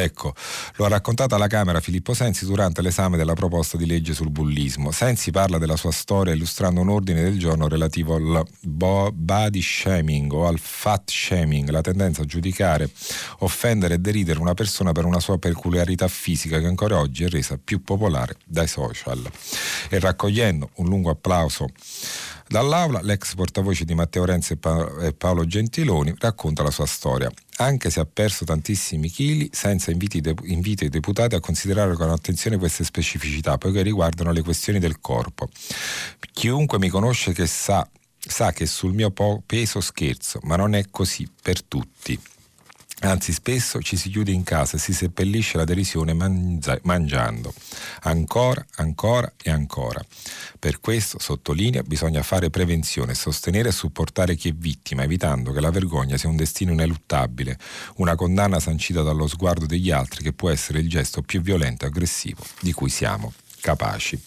Ecco, lo ha raccontata alla Camera Filippo Sensi durante l'esame della proposta di legge sul bullismo. Sensi parla della sua storia illustrando un ordine del giorno relativo al body shaming o al fat shaming, la tendenza a giudicare, offendere e deridere una persona per una sua peculiarità fisica che ancora oggi è resa più popolare dai social. E raccogliendo un lungo applauso Dall'aula l'ex portavoce di Matteo Renzi e Paolo Gentiloni racconta la sua storia. Anche se ha perso tantissimi chili, senza inviti, de- ai deputati a considerare con attenzione queste specificità, poiché riguardano le questioni del corpo. Chiunque mi conosce che sa, sa che sul mio peso scherzo, ma non è così per tutti. Anzi, spesso ci si chiude in casa e si seppellisce la derisione mangia- mangiando. Ancora, ancora e ancora. Per questo, sottolinea, bisogna fare prevenzione, sostenere e supportare chi è vittima, evitando che la vergogna sia un destino ineluttabile, una condanna sancita dallo sguardo degli altri che può essere il gesto più violento e aggressivo di cui siamo capaci.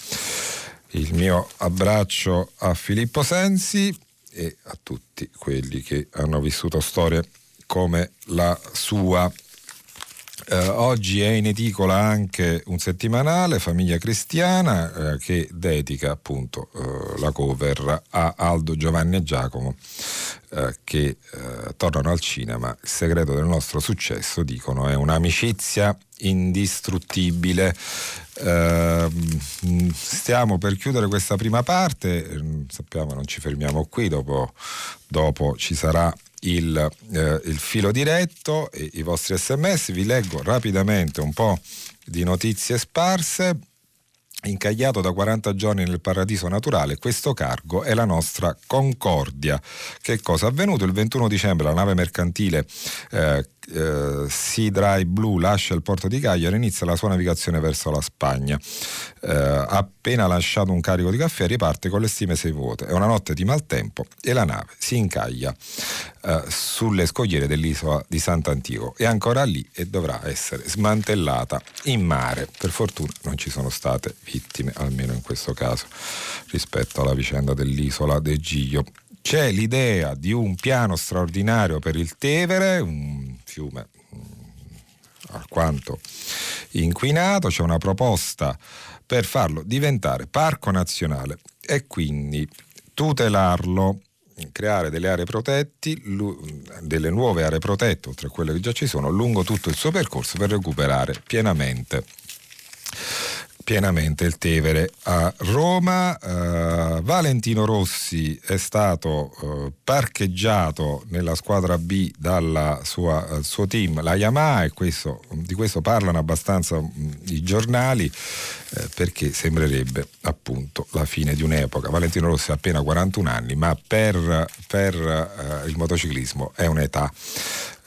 Il mio abbraccio a Filippo Sensi e a tutti quelli che hanno vissuto storie come la sua. Eh, oggi è in edicola anche un settimanale, Famiglia Cristiana, eh, che dedica appunto eh, la cover a Aldo, Giovanni e Giacomo, eh, che eh, tornano al cinema. Il segreto del nostro successo, dicono, è un'amicizia indistruttibile. Uh, stiamo per chiudere questa prima parte, sappiamo non ci fermiamo qui, dopo, dopo ci sarà il, eh, il filo diretto e i vostri sms. Vi leggo rapidamente un po' di notizie sparse. Incagliato da 40 giorni nel paradiso naturale, questo cargo è la nostra Concordia. Che cosa è avvenuto? Il 21 dicembre la nave mercantile eh, eh, Sea Dry Blue lascia il porto di Cagliari e inizia la sua navigazione verso la Spagna. Eh, appena lasciato un carico di caffè riparte con le stime 6 vuote. È una notte di maltempo e la nave si incaglia eh, sulle scogliere dell'isola di Sant'Antico. È ancora lì e dovrà essere smantellata in mare. Per fortuna non ci sono state vittime, almeno in questo caso, rispetto alla vicenda dell'isola del Giglio c'è l'idea di un piano straordinario per il Tevere, un fiume mm, alquanto inquinato, c'è una proposta per farlo diventare parco nazionale e quindi tutelarlo creare delle aree protette, delle nuove aree protette, oltre a quelle che già ci sono, lungo tutto il suo percorso per recuperare pienamente pienamente il Tevere a Roma. Uh, Valentino Rossi è stato uh, parcheggiato nella squadra B dal uh, suo team, la Yamaha, e questo, di questo parlano abbastanza mh, mm, i giornali eh, perché sembrerebbe appunto la fine di un'epoca. Valentino Rossi ha appena 41 anni, ma per, per il motociclismo è un'età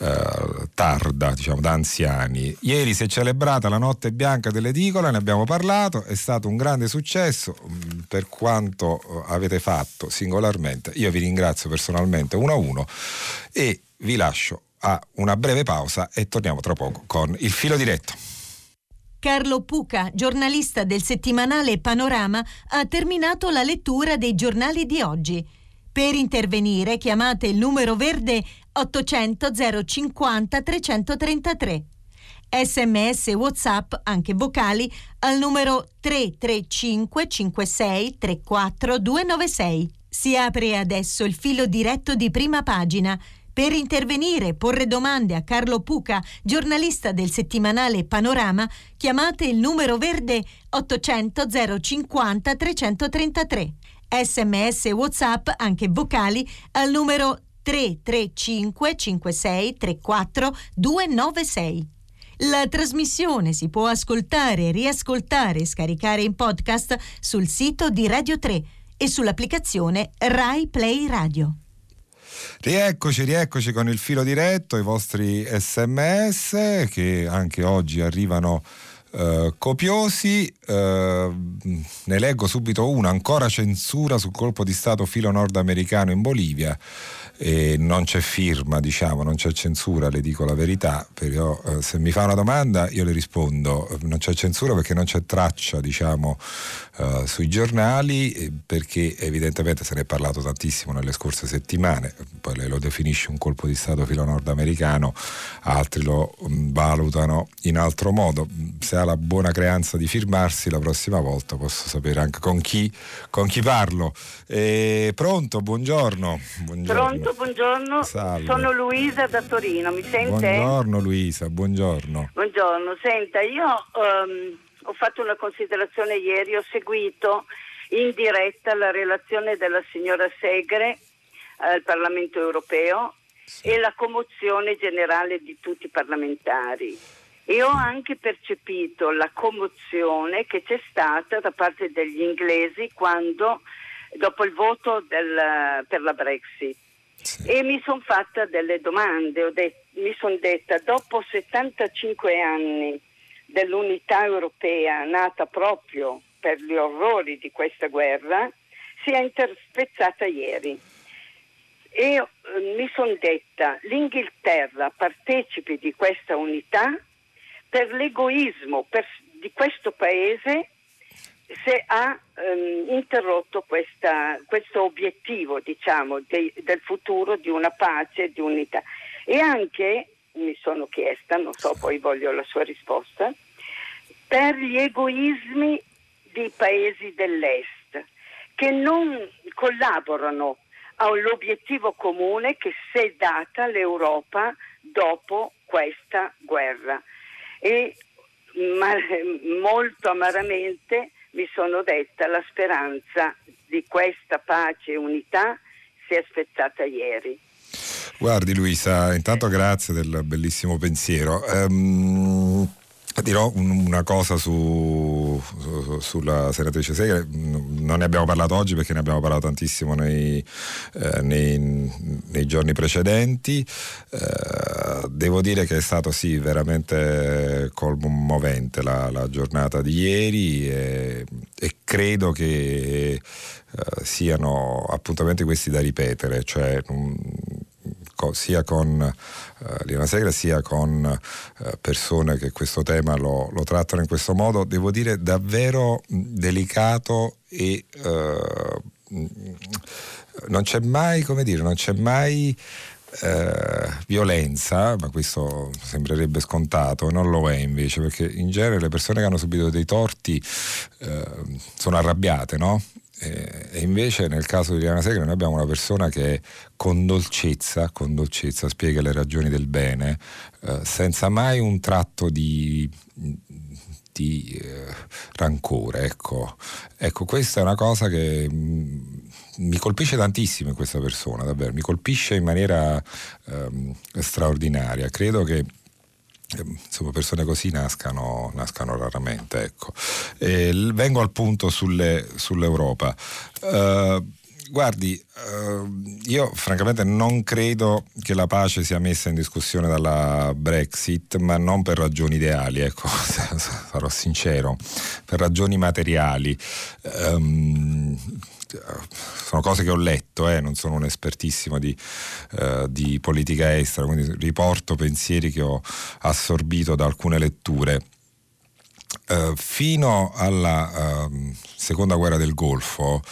eh, tarda, diciamo, da anziani. Ieri si è celebrata la notte bianca dell'edicola, ne abbiamo parlato, è stato un grande successo mm, per quanto eh, avete fatto singolarmente. Io vi ringrazio personalmente uno a uno e vi lascio a una breve pausa e torniamo tra poco con il filo diretto. Carlo Puca, giornalista del settimanale Panorama, ha terminato la lettura dei giornali di oggi. Per intervenire chiamate il numero verde 800 050 333. Sms WhatsApp, anche vocali, al numero 335 56 34 296. Si apre adesso il filo diretto di prima pagina per intervenire e porre domande a Carlo Puca, giornalista del settimanale Panorama, chiamate il numero verde 800 050 333. Sms WhatsApp, anche vocali, al numero 335 56 34 296. La trasmissione si può ascoltare, riascoltare e scaricare in podcast sul sito di Radio 3 e sull'applicazione Rai Play Radio. Rieccoci, rieccoci con il filo diretto, i vostri sms che anche oggi arrivano eh, copiosi. Eh, ne leggo subito uno, ancora censura sul colpo di Stato filo nordamericano in Bolivia e non c'è firma, diciamo, non c'è censura, le dico la verità, però eh, se mi fa una domanda io le rispondo, non c'è censura perché non c'è traccia, diciamo, eh, sui giornali, eh, perché evidentemente se ne è parlato tantissimo nelle scorse settimane, poi lei lo definisce un colpo di Stato filo nordamericano, altri lo mh, mm, valutano in altro modo, se ha la buona creanza di firmarsi la prossima volta posso sapere anche con chi, con chi parlo. pronto, buongiorno. buongiorno. Pronto? Pronto, buongiorno. Salve. Sono Luisa da Torino, mi sente? Buongiorno Luisa, buongiorno. Buongiorno, senta, io um, ho fatto una considerazione ieri, ho seguito in diretta la relazione della signora Segre al Parlamento europeo sì. e la commozione generale di tutti i parlamentari. E ho anche percepito la commozione che c'è stata da parte degli inglesi quando, dopo il voto del, per la Brexit. E mi sono fatta delle domande, det- mi sono detta, dopo 75 anni dell'unità europea nata proprio per gli orrori di questa guerra, si è interspezzata ieri. E eh, mi sono detta, l'Inghilterra partecipi di questa unità per l'egoismo per, di questo paese se ha ehm, interrotto questa, questo obiettivo diciamo, de, del futuro di una pace, di unità. E anche, mi sono chiesta, non so, poi voglio la sua risposta, per gli egoismi dei paesi dell'Est che non collaborano all'obiettivo comune che si è data l'Europa dopo questa guerra. E ma, molto amaramente mi sono detta la speranza di questa pace e unità si è spezzata ieri. Guardi Luisa, intanto grazie del bellissimo pensiero. Um, dirò una cosa su, su, sulla senatrice Segre, non ne abbiamo parlato oggi perché ne abbiamo parlato tantissimo nei, eh, nei, nei giorni precedenti. Eh, devo dire che è stato sì veramente commovente la, la giornata di ieri e, e credo che eh, siano appuntamenti questi da ripetere, cioè um, sia con eh, Lina Segra sia con eh, persone che questo tema lo, lo, trattano in questo modo, devo dire davvero delicato e eh, non c'è mai, come dire, non c'è mai eh, violenza, ma questo sembrerebbe scontato, non lo è invece, perché in genere le persone che hanno subito dei torti eh, sono arrabbiate, no? E invece nel caso di Liliana Segre noi abbiamo una persona che con dolcezza, con dolcezza spiega le ragioni del bene, eh, senza mai un tratto di, di eh, rancore. Ecco. ecco, questa è una cosa che mh, mm, mi colpisce tantissimo in questa persona, davvero, mi colpisce in maniera ehm, straordinaria. Credo che insomma, persone così nascano, nascano raramente. Ecco. vengo al punto sulle, sull'Europa. Uh, guardi, uh, io francamente non credo che la pace sia messa in discussione dalla Brexit, ma non per ragioni ideali, ecco, sarò sincero, per ragioni materiali. Um, sono cose che ho letto, eh, non sono un espertissimo di, uh, di politica estera, quindi riporto pensieri che ho assorbito da alcune letture. Uh, fino alla uh, seconda guerra del Golfo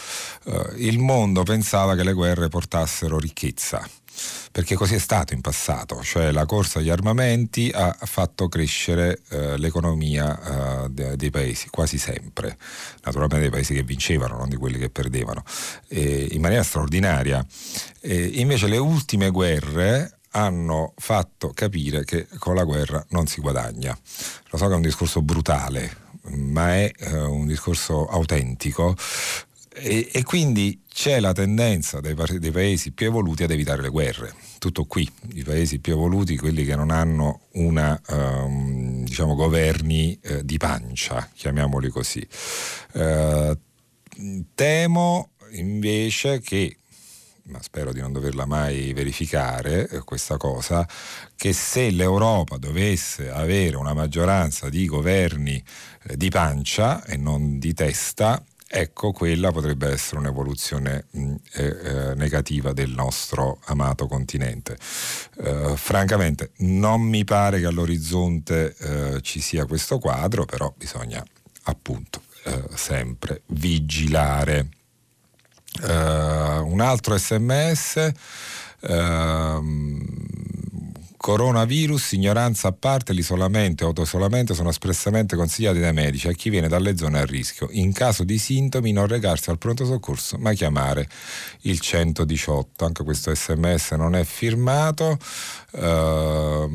uh, il mondo pensava che le guerre portassero ricchezza perché così è stato in passato, cioè la corsa agli armamenti ha fatto crescere eh, l'economia eh, de- dei paesi, quasi sempre, naturalmente dei paesi che vincevano, non di quelli che perdevano, eh, in maniera straordinaria. invece le ultime guerre hanno fatto capire che con la guerra non si guadagna. Lo so che è un discorso brutale, ma è eh, un discorso autentico. E, e, quindi c'è la tendenza dei, dei, paesi più evoluti ad evitare le guerre. Tutto qui, i paesi più evoluti, quelli che non hanno una, um, diciamo, governi eh, di pancia, chiamiamoli così. Uh, temo invece che ma spero di non doverla mai verificare eh, questa cosa, che se l'Europa dovesse avere una maggioranza di governi di pancia e non di testa, ecco quella potrebbe essere un'evoluzione mh, eh, eh, negativa del nostro amato continente. Eh, francamente non mi pare che all'orizzonte eh, ci sia questo quadro, però bisogna appunto sempre vigilare. Uh, un altro sms. Uh, coronavirus, ignoranza a parte, l'isolamento e autoisolamento sono espressamente consigliati dai medici a chi viene dalle zone a rischio. In caso di sintomi non recarsi al pronto soccorso ma chiamare il 118. Anche questo sms non è firmato. Uh,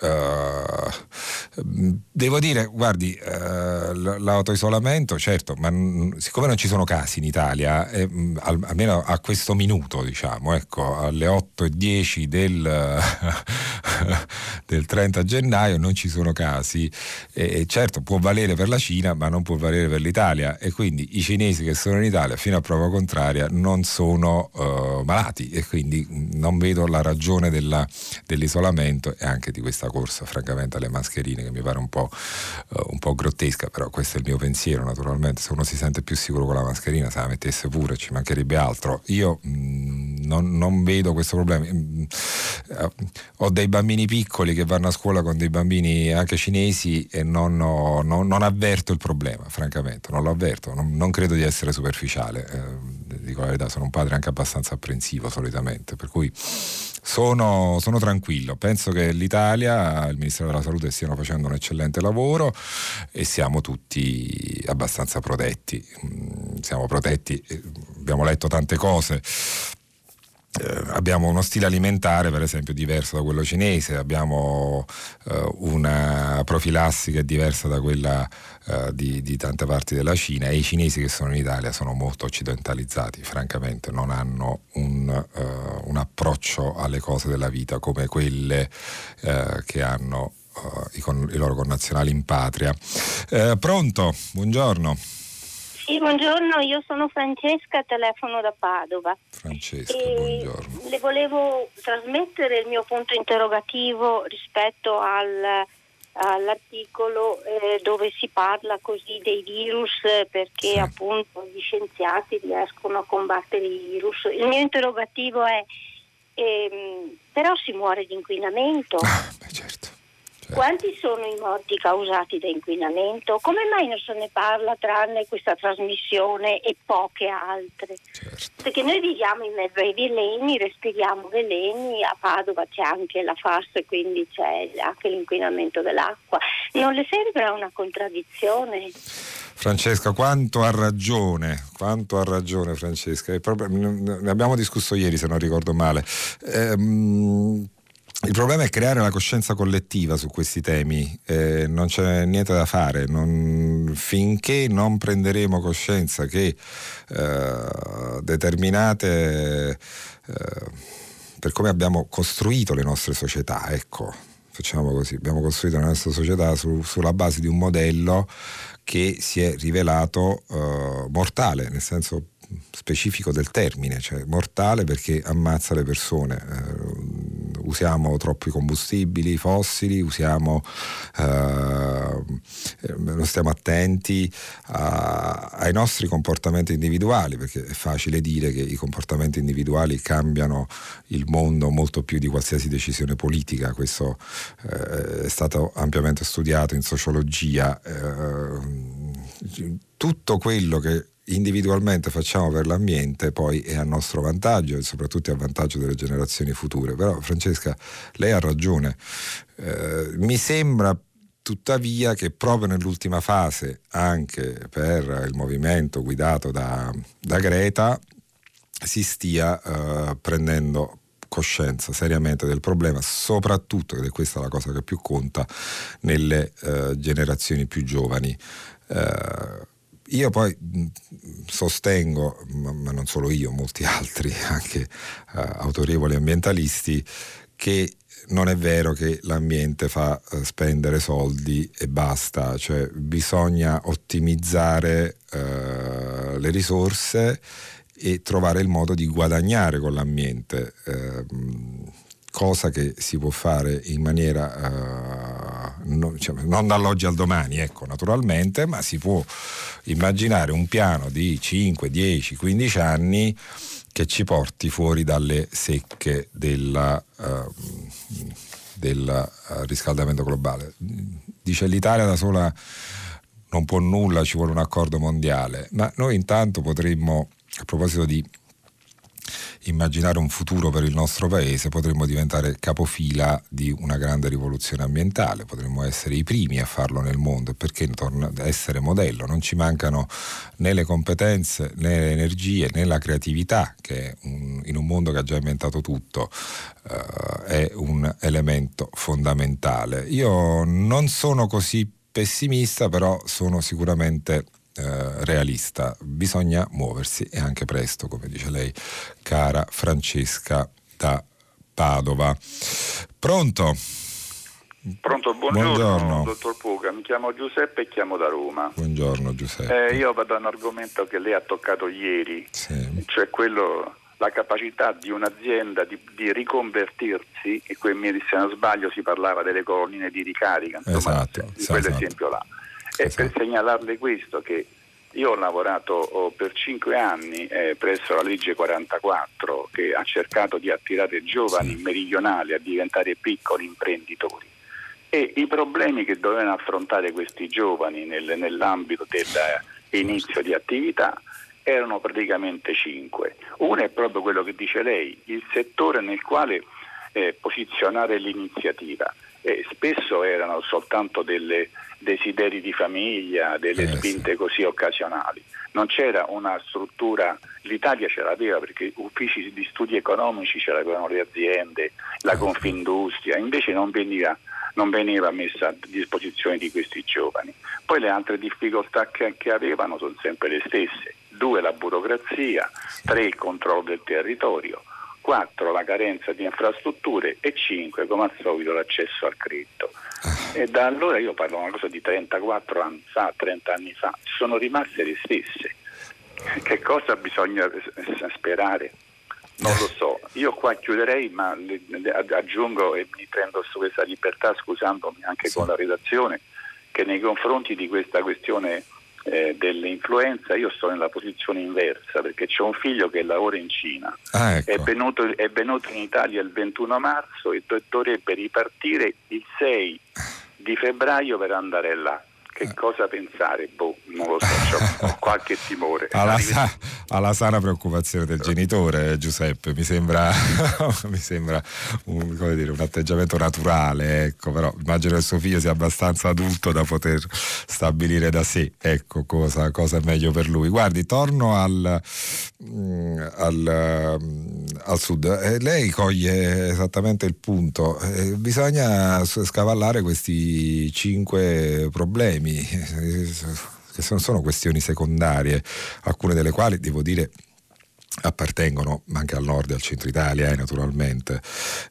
Uh, devo dire, guardi, uh, l'autoisolamento, certo, ma n- siccome non ci sono casi in Italia, eh, al- almeno a questo minuto, diciamo, ecco, alle 8.10 del, del 30 gennaio non ci sono casi. E, certo, può valere per la Cina, ma non può valere per l'Italia. E quindi i cinesi che sono in Italia, fino a prova contraria, non sono uh, malati e quindi non vedo la ragione della, dell'isolamento e anche di questa corsa francamente alle mascherine che mi pare un po', uh, un po', grottesca, però questo è il mio pensiero naturalmente, se uno si sente più sicuro con la mascherina se la mettesse pure ci mancherebbe altro. Io mh, mm, non, non, vedo questo problema. Mh, uh, ho dei bambini piccoli che vanno a scuola con dei bambini anche cinesi e non, ho, non, non avverto il problema, francamente, non lo avverto, non, non credo di essere superficiale. Eh, dico la verità, sono un padre anche abbastanza apprensivo solitamente, per cui sono, sono, tranquillo. Penso che l'Italia, il Ministero della Salute stiano facendo un eccellente lavoro e siamo tutti abbastanza protetti. Mm, siamo protetti, eh, abbiamo letto tante cose eh, abbiamo uno stile alimentare per esempio diverso da quello cinese, abbiamo eh, una profilassi che è diversa da quella eh, di, di, tante parti della Cina e i cinesi che sono in Italia sono molto occidentalizzati, francamente non hanno un, eh, un approccio alle cose della vita come quelle eh, che hanno eh, i, con, i, loro connazionali in patria. pronto? Buongiorno. Sì, buongiorno, io sono Francesca, telefono da Padova. Francesca, e buongiorno. Le volevo trasmettere il mio punto interrogativo rispetto al, all'articolo eh, dove si parla così dei virus perché sì. appunto gli scienziati riescono a combattere i virus. Il mio interrogativo è, ehm, però si muore di inquinamento. Ah, beh, certo. Certo. Quanti sono i morti causati da inquinamento? Come mai non se ne parla tranne questa trasmissione e poche altre? Certo. Perché noi viviamo in mezzo ai veleni, respiriamo veleni, a Padova c'è anche la FAS, quindi c'è anche l'inquinamento dell'acqua. Non le sembra una contraddizione? Francesca, quanto ha ragione, quanto ha ragione Francesca, proprio, ne abbiamo discusso ieri se non ricordo male. Ehm, il problema è creare la coscienza collettiva su questi temi, eh, non c'è niente da fare, non, finché non prenderemo coscienza che eh, determinate, eh, per come abbiamo costruito le nostre società, ecco, facciamo così, abbiamo costruito la nostra società su, sulla base di un modello che si è rivelato eh, mortale, nel senso specifico del termine, cioè mortale perché ammazza le persone. Usiamo troppi combustibili fossili, usiamo, eh, non stiamo attenti a, ai nostri comportamenti individuali, perché è facile dire che i comportamenti individuali cambiano il mondo molto più di qualsiasi decisione politica, questo eh, è stato ampiamente studiato in sociologia. Eh, tutto quello che individualmente facciamo per l'ambiente poi è a nostro vantaggio e soprattutto a vantaggio delle generazioni future. Però Francesca, lei ha ragione. Eh, mi sembra tuttavia che proprio nell'ultima fase, anche per il movimento guidato da, da Greta, si stia eh, prendendo coscienza seriamente del problema, soprattutto, ed è questa la cosa che più conta, nelle eh, generazioni più giovani. Eh, io poi sostengo, ma non solo io, molti altri, anche uh, autorevoli ambientalisti, che non è vero che l'ambiente fa uh, spendere soldi e basta, cioè bisogna ottimizzare uh, le risorse e trovare il modo di guadagnare con l'ambiente. Ehm, cosa che si può fare in maniera uh, non, diciamo, non dall'oggi al domani, ecco, naturalmente, ma si può immaginare un piano di 5, 10, 15 anni che ci porti fuori dalle secche della, uh, del uh, riscaldamento globale. Dice l'Italia da sola non può nulla, ci vuole un accordo mondiale, ma noi intanto potremmo, a proposito di immaginare un futuro per il nostro paese, potremmo diventare capofila di una grande rivoluzione ambientale, potremmo essere i primi a farlo nel mondo perché essere modello? Non ci mancano né le competenze, né le energie, né la creatività, che un, in un mondo che ha già inventato tutto uh, è un elemento fondamentale. Io non sono così pessimista, però sono sicuramente eh, realista, bisogna muoversi e anche presto, come dice lei, cara Francesca da Padova. Pronto? Pronto, buongiorno, buongiorno, dottor Puga, mi chiamo Giuseppe e chiamo da Roma. Buongiorno Giuseppe. Eh, io vado a un argomento che lei ha toccato ieri, sì. cioè quello, la capacità di un'azienda di, di riconvertirsi, e qui se non sbaglio si parlava delle colonnine di ricarica, insomma, esatto, di esatto. quell'esempio là. E esatto. per segnalarle questo che io ho lavorato oh, per cinque anni eh, presso la legge 44 che ha cercato di attirare giovani sì. meridionali a diventare piccoli imprenditori e i problemi che dovevano affrontare questi giovani nel, nell'ambito dell'inizio di attività erano praticamente cinque. Uno è proprio quello che dice lei, il settore nel quale eh, posizionare l'iniziativa. Eh, spesso erano soltanto delle desideri di famiglia, delle eh, spinte sì. così occasionali. Non c'era una struttura, l'Italia ce l'aveva perché uffici di studi economici ce l'avevano le aziende, la eh, Confindustria, invece non veniva, non veniva, messa a disposizione di questi giovani. Poi le altre difficoltà che, che avevano sono sempre le stesse. Due, la burocrazia, tre, il controllo del territorio 4 la carenza di infrastrutture e 5 come al solito l'accesso al credito. E da allora io parlo una cosa di 34 anni fa, 30 anni fa, sono rimaste le stesse. Che cosa bisogna sperare? Non lo so, io qua chiuderei ma aggiungo e mi prendo su questa libertà scusandomi anche sì. con la redazione che nei confronti di questa questione eh, dell'influenza io sto nella posizione inversa perché c'è un figlio che lavora in Cina, ah, ecco. è, venuto, è, venuto, in Italia il 21 marzo e dovrebbe ripartire il 6 di febbraio per andare là. Che eh. cosa pensare? Boh, non lo so, ho qualche timore. Alla, sa- alla, sana preoccupazione del genitore, Giuseppe, mi sembra, mi sembra un, dire, un, atteggiamento naturale, ecco, però immagino che suo figlio sia abbastanza adulto da poter stabilire da sé ecco, cosa, cosa è meglio per lui. Guardi, torno al, mm, al, mm, al sud. Eh, lei coglie esattamente il punto. Eh, bisogna scavallare questi cinque problemi problemi che non sono questioni secondarie, alcune delle quali devo dire appartengono anche al nord e al centro Italia, eh, naturalmente,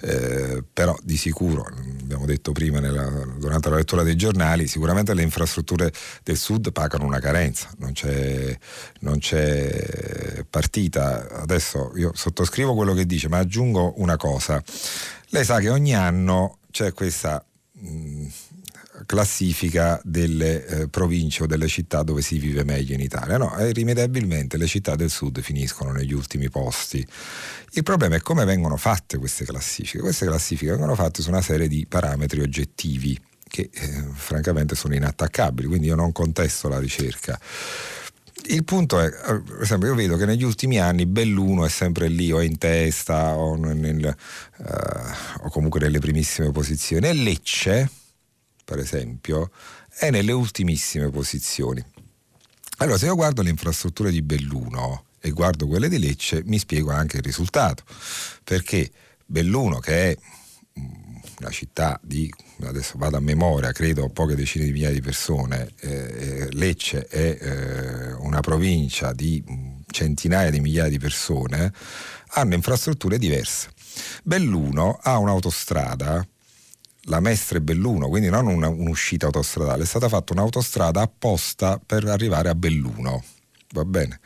eh, però di sicuro, abbiamo detto prima nella, durante la lettura dei giornali, sicuramente le infrastrutture del sud pagano una carenza, non c'è, non c'è partita. Adesso io sottoscrivo quello che dice, ma aggiungo una cosa. Lei sa che ogni anno c'è questa... Mh, classifica delle eh, province o delle città dove si vive meglio in Italia. No, irrimediabilmente le città del sud finiscono negli ultimi posti. Il problema è come vengono fatte queste classifiche. Queste classifiche vengono fatte su una serie di parametri oggettivi che eh, francamente sono inattaccabili, quindi io non contesto la ricerca. Il punto è, eh, per esempio, io vedo che negli ultimi anni Belluno è sempre lì o in testa o, nel, uh, o comunque nelle primissime posizioni e Lecce, per esempio, è nelle ultimissime posizioni. Allora, se io guardo le infrastrutture di Belluno e guardo quelle di Lecce, mi spiego anche il risultato. Perché Belluno, che è una città di, adesso vado a memoria, credo poche decine di migliaia di persone, eh, eh Lecce è eh, una provincia di centinaia di migliaia di persone, hanno infrastrutture diverse. Belluno ha un'autostrada la Mestre Belluno, quindi non una, un'uscita autostradale, è stata fatta un'autostrada apposta per arrivare a Belluno. Va bene.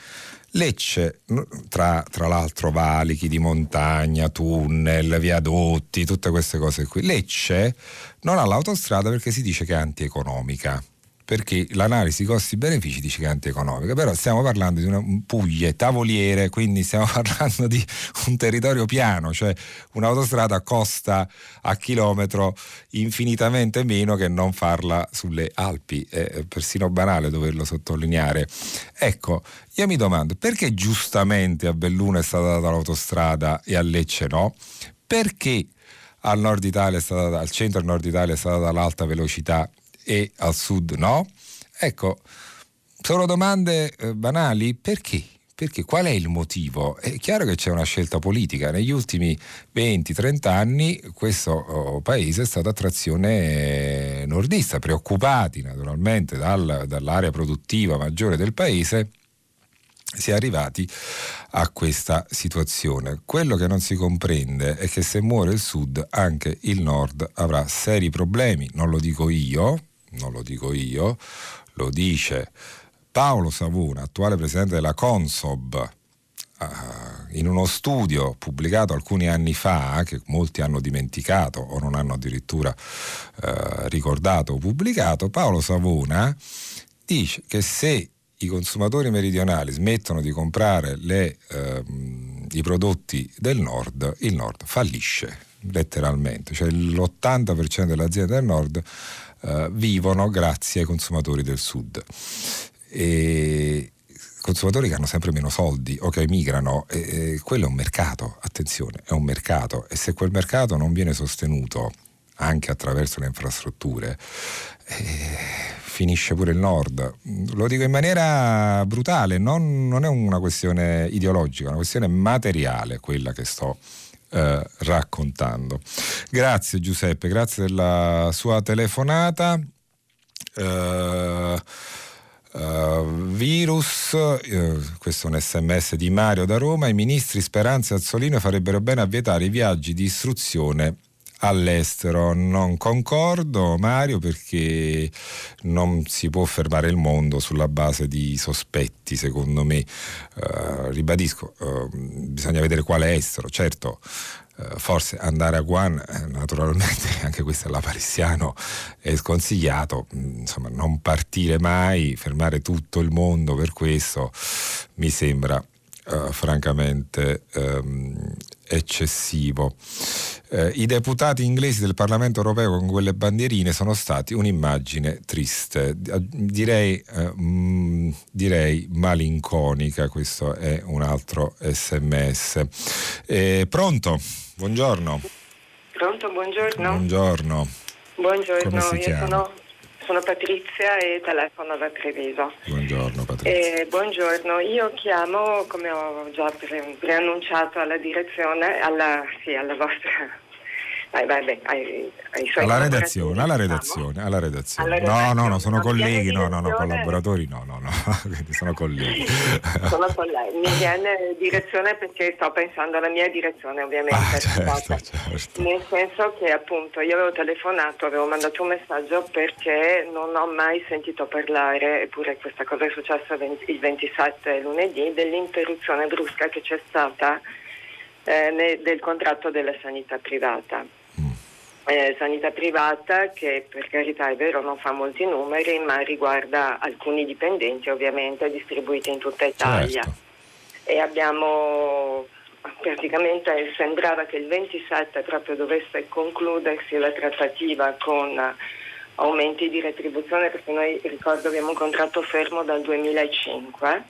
Lecce, tra, tra, l'altro valichi di montagna, tunnel, viadotti, tutte queste cose qui. Lecce non ha l'autostrada perché si dice che è antieconomica perché l'analisi costi-benefici dice che è antieconomica, però stiamo parlando di una Puglie, tavoliere, quindi stiamo parlando di un territorio piano, cioè un'autostrada costa a chilometro infinitamente meno che non farla sulle Alpi, è persino banale doverlo sottolineare. Ecco, io mi domando perché giustamente a Belluno è stata data l'autostrada e a Lecce no? Perché al Italia al centro e nord Italia è stata data l'alta velocità e al sud no? Ecco, sono domande eh, banali, perché? Perché qual è il motivo? È chiaro che c'è una scelta politica. Negli ultimi 20-30 anni questo oh, paese è stato a trazione nordista, preoccupati naturalmente dal, dall'area produttiva maggiore del paese si è arrivati a questa situazione. Quello che non si comprende è che se muore il sud anche il nord avrà seri problemi, non lo dico io, non lo dico io, lo dice Paolo Savona, attuale presidente della Consob, eh, in uno studio pubblicato alcuni anni fa, che molti hanno dimenticato o non hanno addirittura eh, ricordato o pubblicato, Paolo Savona dice che se i consumatori meridionali smettono di comprare le, ehm, i prodotti del nord, il nord fallisce letteralmente, cioè l'80% delle aziende del nord eh, vivono grazie ai consumatori del sud. E consumatori che hanno sempre meno soldi o che emigrano, e, e quello è un mercato, attenzione, è un mercato e se quel mercato non viene sostenuto anche attraverso le infrastrutture, eh, finisce pure il nord. Lo dico in maniera brutale, non, non, è una questione ideologica, è una questione materiale quella che sto eh, raccontando. Grazie Giuseppe, grazie della sua telefonata. Uh, uh, virus, uh, questo è un sms di Mario da Roma, i ministri Speranza e Azzolino farebbero bene a vietare i viaggi di istruzione all'estero. Non concordo Mario perché non si può fermare il mondo sulla base di sospetti, secondo me. Uh, ribadisco, uh, bisogna vedere quale estero. Certo, uh, forse andare a Guan, eh, naturalmente anche questo è la palestiano, è sconsigliato. Mm, insomma, non partire mai, fermare tutto il mondo per questo mi sembra Uh, francamente um, eccessivo. Eh, I deputati inglesi del Parlamento europeo con quelle bandierine sono stati un'immagine triste, direi, eh, mh, mm, direi malinconica, questo è un altro sms. Eh, pronto? Buongiorno. Pronto, buongiorno. Buongiorno. Buongiorno, io sono sono Patrizia e telefono da Treviso. Buongiorno Patrizia. Eh, buongiorno, io chiamo, come ho già pre- preannunciato alla direzione, alla, sì, alla vostra ai, ai, ai, ai suoi alla redazione, alla redazione, alla redazione, alla redazione. No, no, no, sono no, colleghi, no, no, no, collaboratori, no, no, no, quindi sono colleghi. sono colleghi, mi viene direzione perché sto pensando alla mia direzione ovviamente. Ah, certo, certo. Nel senso che appunto io avevo telefonato, avevo mandato un messaggio perché non ho mai sentito parlare, eppure questa cosa è successa il 27 lunedì, dell'interruzione brusca che c'è stata eh, del contratto della sanità privata. Eh, sanità privata che per carità è vero non fa molti numeri ma riguarda alcuni dipendenti ovviamente distribuiti in tutta Italia certo. e abbiamo praticamente sembrava che il 27 proprio dovesse concludersi la trattativa con aumenti di retribuzione perché noi ricordo abbiamo un contratto fermo dal 2005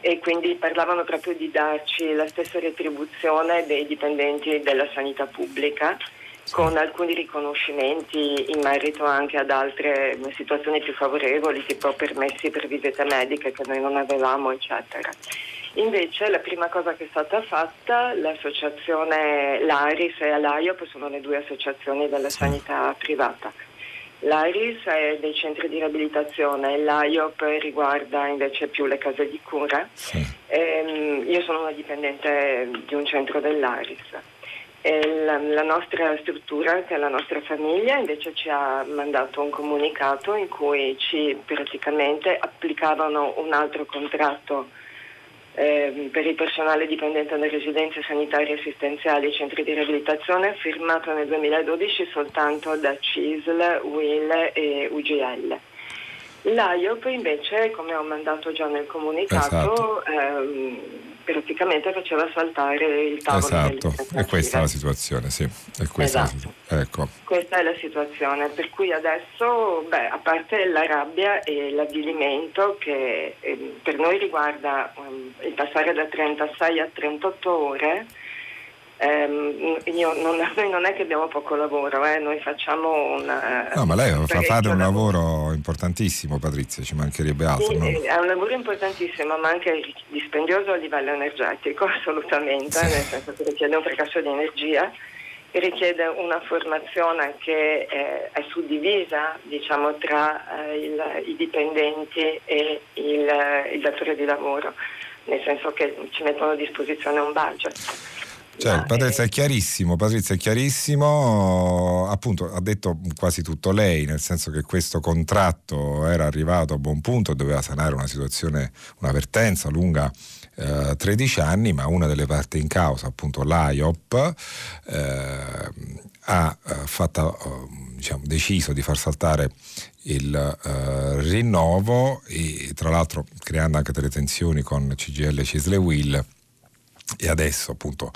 e quindi parlavano proprio di darci la stessa retribuzione dei dipendenti della sanità pubblica con alcuni riconoscimenti in merito anche ad altre situazioni più favorevoli, tipo permessi per visite mediche che noi non avevamo, eccetera. Invece la prima cosa che è stata fatta, l'associazione l'ARIS e l'AIOP sono le due associazioni della sanità privata L'AIRIS è dei centri di riabilitazione, l'AIOP riguarda invece più le case di cura. Sì. Ehm, io sono una dipendente di un centro dell'AIRIS. La, la, nostra struttura, che è la nostra famiglia, invece ci ha mandato un comunicato in cui ci praticamente applicavano un altro contratto eh, per il personale dipendente dalle residenze sanitarie assistenziali e centri di riabilitazione firmato nel 2012 soltanto da CISL, WIL e UGL. L'AIOP invece, come ho mandato già nel comunicato, esatto. ehm, praticamente faceva saltare il tavolo. Esatto, e questa è la situazione, sì. Questa, esatto. ecco. questa è la situazione, per cui adesso, beh, a parte la rabbia e l'avvilimento che eh, per noi riguarda um, il passare da 36 a 38 ore, eh, io non, noi non è che abbiamo poco lavoro, eh, noi facciamo una... No, ma lei fa, fate un lavoro importantissimo Patrizia, ci mancherebbe altro. Sì, no? È un lavoro importantissimo, ma anche dispendioso a livello energetico, assolutamente, sì. nel senso che richiede un fracasso di energia richiede una formazione che è, è suddivisa diciamo, tra eh, il, i dipendenti e il, il datore di lavoro, nel senso che ci mettono a disposizione un budget. Cioè, Patrizia è chiarissimo, Patrizia è chiarissimo, appunto ha detto quasi tutto lei, nel senso che questo contratto era arrivato a buon punto, doveva sanare una situazione, una vertenza lunga eh, 13 anni, ma una delle parti in causa, appunto l'AIOP, eh, ha eh, fatto, eh, diciamo, deciso di far saltare il eh, rinnovo e tra l'altro creando anche delle tensioni con CGL Cisle Will e adesso appunto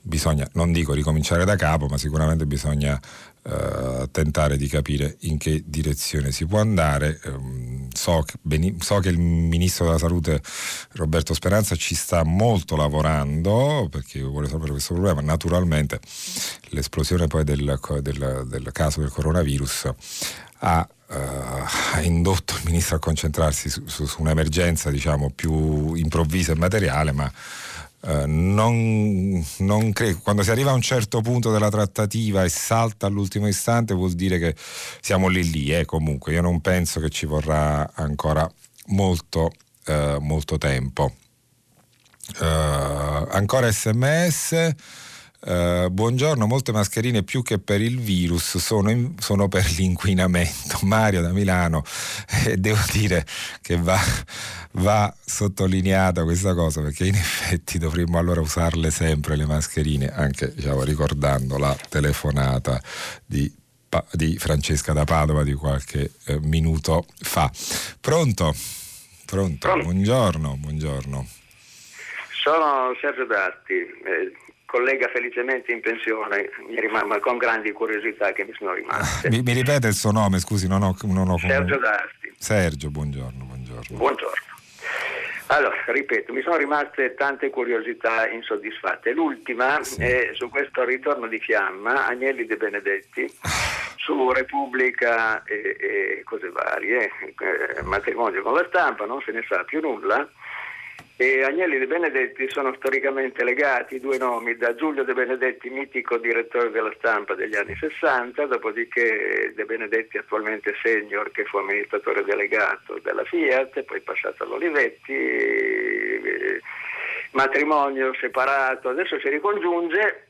bisogna, non dico ricominciare da capo, ma sicuramente bisogna eh, tentare di capire in che direzione si può andare. Eh, so, che, beni, so, che il Ministro della Salute Roberto Speranza ci sta molto lavorando perché vuole risolvere questo problema. Naturalmente l'esplosione poi del, del, del caso del coronavirus ha Uh, indotto il ministro a concentrarsi su, su, su un'emergenza diciamo più improvvisa e materiale, ma eh, non, non credo, quando si arriva a un certo punto della trattativa e salta all'ultimo istante vuol dire che siamo lì lì, eh, comunque io non penso che ci vorrà ancora molto, uh, molto tempo. Uh, ancora sms Uh, buongiorno, molte mascherine più che per il virus sono, in, sono per l'inquinamento. Mario da Milano eh, devo dire che va, va, sottolineata questa cosa perché in effetti dovremmo allora usarle sempre le mascherine, anche diciamo, ricordando la telefonata di, di, Francesca da Padova di qualche eh, minuto fa. Pronto? Pronto? Pronto? Buongiorno, buongiorno. Sono Sergio Datti. Eh, collega felicemente in pensione, mi rimane con grandi curiosità che mi sono rimaste. Mi, mi, ripete il suo nome, scusi, non ho... Non ho Sergio D'Asti. Sergio, buongiorno, buongiorno. Buongiorno. Allora, ripeto, mi sono rimaste tante curiosità insoddisfatte. L'ultima sì. è su questo ritorno di fiamma, Agnelli De Benedetti, su Repubblica e, e cose varie, eh, matrimonio con la stampa, non se ne sa più nulla e Agnelli De Benedetti sono storicamente legati, due nomi, da Giulio De Benedetti, mitico direttore della stampa degli anni 60, dopodiché De Benedetti attualmente senior che fu amministratore delegato della Fiat, poi passato all'Olivetti, eh, matrimonio separato, adesso si ricongiunge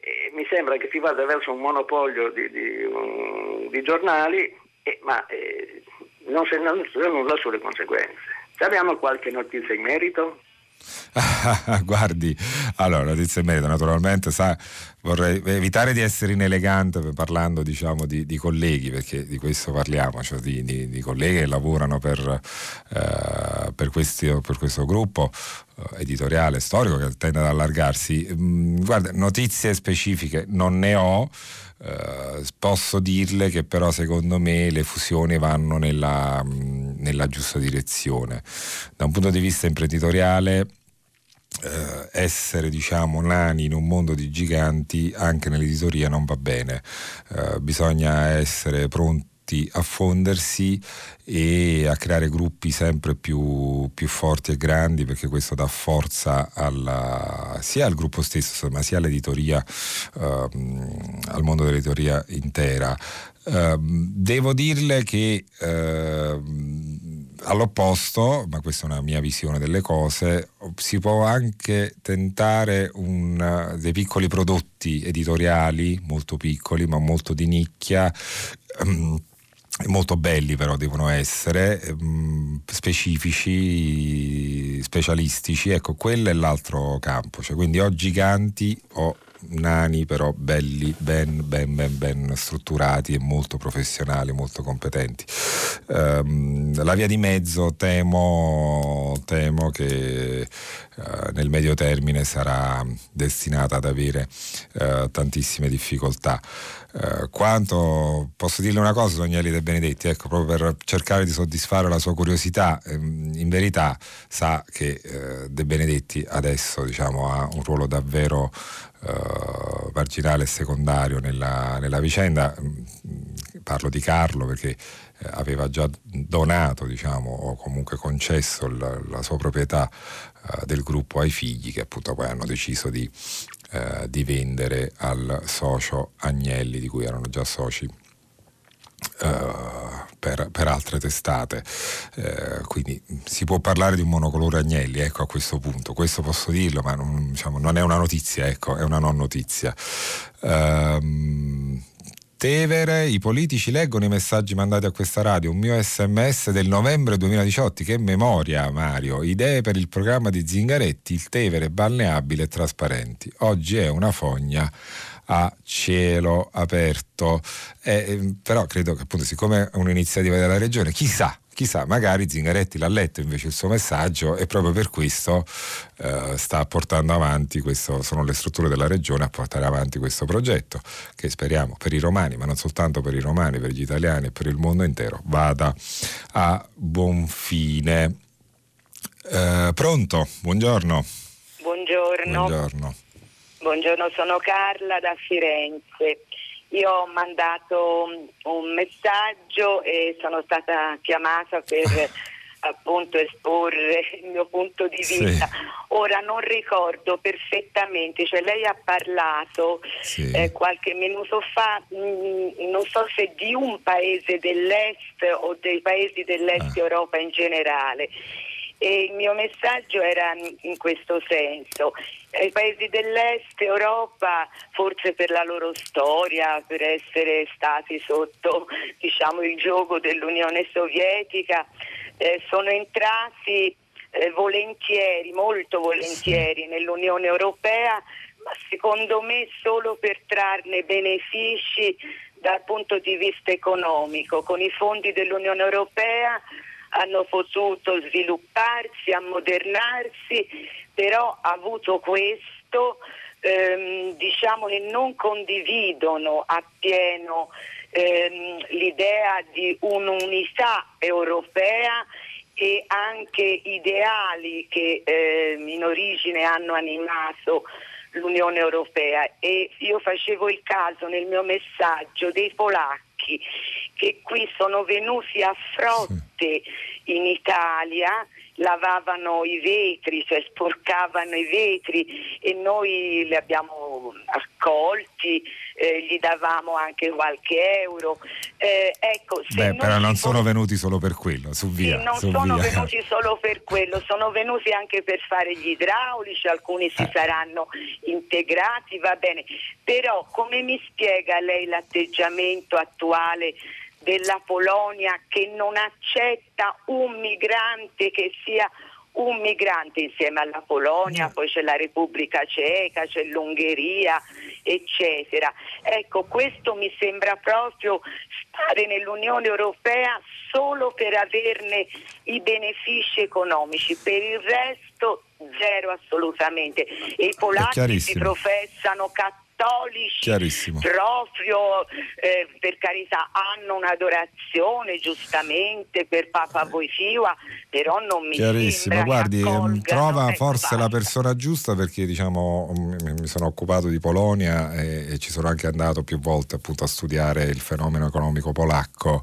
e mi sembra che si vada verso un monopolio di, di, um, di giornali, eh, ma eh, non si sa nulla sulle conseguenze. Abbiamo qualche notizia in merito? Guardi, allora, notizia in merito, naturalmente, sa, vorrei evitare di essere inelegante parlando diciamo, di, di, colleghi, perché di questo parliamo, cioè di, di, di colleghi che lavorano per, eh, per, questi, per questo gruppo eh, editoriale storico che tende ad allargarsi. Mm, guarda, notizie specifiche non ne ho. Uh, posso dirle che però secondo me le fusioni vanno nella, mm, nella giusta direzione. Da un punto di vista imprenditoriale Uh, essere diciamo nani in un mondo di giganti anche nell'editoria non va bene uh, bisogna essere pronti tutti a fondersi e a creare gruppi sempre più, più forti e grandi perché questo dà forza alla, sia al gruppo stesso ma sia all'editoria, ehm, al mondo dell'editoria intera. Eh, devo dirle che eh, all'opposto, ma questa è una mia visione delle cose, si può anche tentare un, dei piccoli prodotti editoriali, molto piccoli ma molto di nicchia. Ehm, molto belli però devono essere, ehm, specifici, specialistici, ecco quello è l'altro campo, cioè, quindi o giganti o nani però belli, ben, ben, ben, ben strutturati e molto professionali, molto competenti. Um, la via di mezzo temo, temo che uh, nel medio termine sarà destinata ad avere uh, tantissime difficoltà. Uh, quanto posso dirle una cosa, Daniele De Benedetti, ecco, proprio per cercare di soddisfare la sua curiosità, ehm, in verità sa che eh, De Benedetti adesso diciamo, ha un ruolo davvero uh, marginale e secondario nella, nella, vicenda. Mm, parlo di Carlo perché eh, aveva già donato diciamo, o comunque concesso la, la sua proprietà uh, del gruppo ai figli che appunto poi hanno deciso di, uh, di vendere al socio Agnelli di cui erano già soci Uh, per, per, altre testate. Uh, quindi si può parlare di un monocolore Agnelli, ecco a questo punto. Questo posso dirlo, ma non, diciamo, non è una notizia, ecco, è una non notizia. Uh, Tevere, i politici leggono i messaggi mandati a questa radio, un mio sms del novembre 2018, che memoria Mario, idee per il programma di Zingaretti, il Tevere balneabile e trasparenti. Oggi è una fogna a cielo aperto. Eh, però credo che appunto siccome è un'iniziativa della regione, chissà, chissà, magari Zingaretti l'ha letto invece il suo messaggio e proprio per questo eh, sta portando avanti questo, sono le strutture della regione a portare avanti questo progetto che speriamo per i romani, ma non soltanto per i romani, per gli italiani e per il mondo intero, vada a buon fine. Eh, pronto? Buongiorno. Buongiorno. Buongiorno. Buongiorno, sono Carla da Firenze. Io ho mandato un messaggio e sono stata chiamata per appunto esporre il mio punto di vista. Sì. Ora non ricordo perfettamente, cioè lei ha parlato sì. eh, qualche minuto fa, mh, mm, non so se di un paese dell'est o dei paesi dell'est ah. Europa in generale e il mio messaggio era in questo senso. I paesi dell'est Europa, forse per la loro storia, per essere stati sotto diciamo, il gioco dell'Unione Sovietica, eh, sono entrati eh, volentieri, molto volentieri nell'Unione Europea, ma secondo me solo per trarne benefici dal punto di vista economico. Con i fondi dell'Unione Europea hanno potuto svilupparsi, ammodernarsi, però ha avuto questo, ehm, diciamo che non condividono appieno ehm, l'idea di un'unità europea e anche ideali che eh, in origine hanno animato l'Unione Europea. E io facevo il caso nel mio messaggio dei polacchi polacchi che qui sono venuti a frotte in Italia lavavano i vetri, cioè sporcavano i vetri e noi li abbiamo accolti, eh, gli davamo anche qualche euro. Eh, ecco, Beh, però non sono venuti solo per quello, su via. Sì, non su sono via. venuti solo per quello, sono venuti anche per fare gli idraulici, alcuni si eh. saranno integrati, va bene. Però come mi spiega lei l'atteggiamento attuale? della Polonia che non accetta un migrante che sia un migrante insieme alla Polonia, poi c'è la Repubblica Ceca, c'è l'Ungheria, eccetera. Ecco, questo mi sembra proprio stare nell'Unione Europea solo per averne i benefici economici, per il resto zero assolutamente. E i polacchi si professano cattolici cattolici proprio eh, per carità hanno un'adorazione giustamente per Papa Wojtyła però non mi Chiarissimo, guardi, ehm, trova ecco, forse la persona giusta perché diciamo mi sono occupato di Polonia e, e, ci sono anche andato più volte appunto a studiare il fenomeno economico polacco.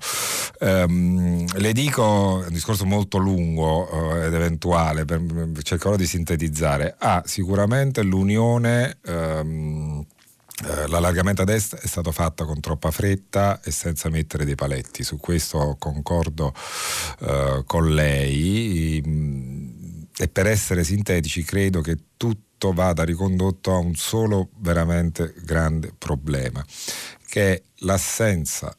Um, le dico, un discorso molto lungo uh, ed eventuale, per, cercherò di sintetizzare. Ah, sicuramente l'unione um, eh, l'allargamento ad est è stato fatto con troppa fretta e senza mettere dei paletti, su questo concordo uh, con lei. E per essere sintetici credo che tutto vada ricondotto a un solo veramente grande problema, che è l'assenza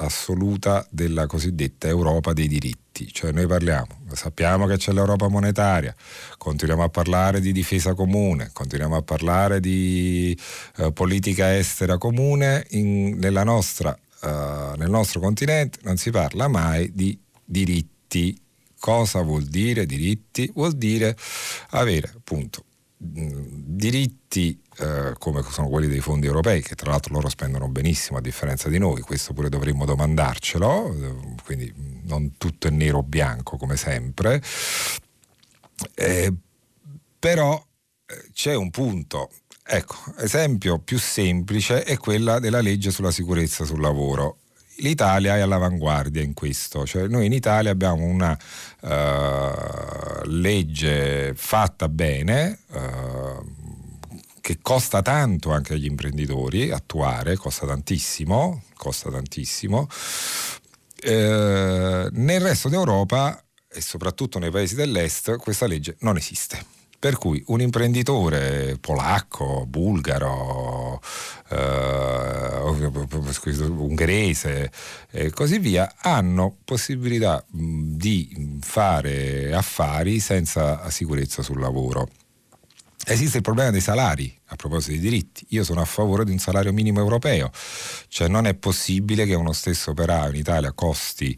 assoluta della cosiddetta Europa dei diritti, cioè noi parliamo, sappiamo che c'è l'Europa monetaria, continuiamo a parlare di difesa comune, continuiamo a parlare di eh, politica estera comune, in, nostra, eh, nel nostro continente non si parla mai di diritti. Cosa vuol dire diritti? Vuol dire avere appunto diritti eh, come sono quelli dei fondi europei, che tra l'altro loro spendono benissimo a differenza di noi, questo pure dovremmo domandarcelo, eh, quindi non tutto è nero o bianco come sempre, eh, però eh, c'è un punto. Ecco, esempio più semplice è quella della legge sulla sicurezza sul lavoro l'Italia è all'avanguardia in questo, cioè noi in Italia abbiamo una uh, legge fatta bene. Uh, che costa tanto anche agli imprenditori attuare, costa tantissimo, costa tantissimo. Eh, nel resto d'Europa e soprattutto nei paesi dell'est questa legge non esiste. Per cui un imprenditore polacco, bulgaro, eh, ungherese e così via hanno possibilità di fare affari senza sicurezza sul lavoro. Esiste il problema dei salari, a proposito dei diritti. Io sono a favore di un salario minimo europeo, cioè non è possibile che uno stesso operaio in Italia costi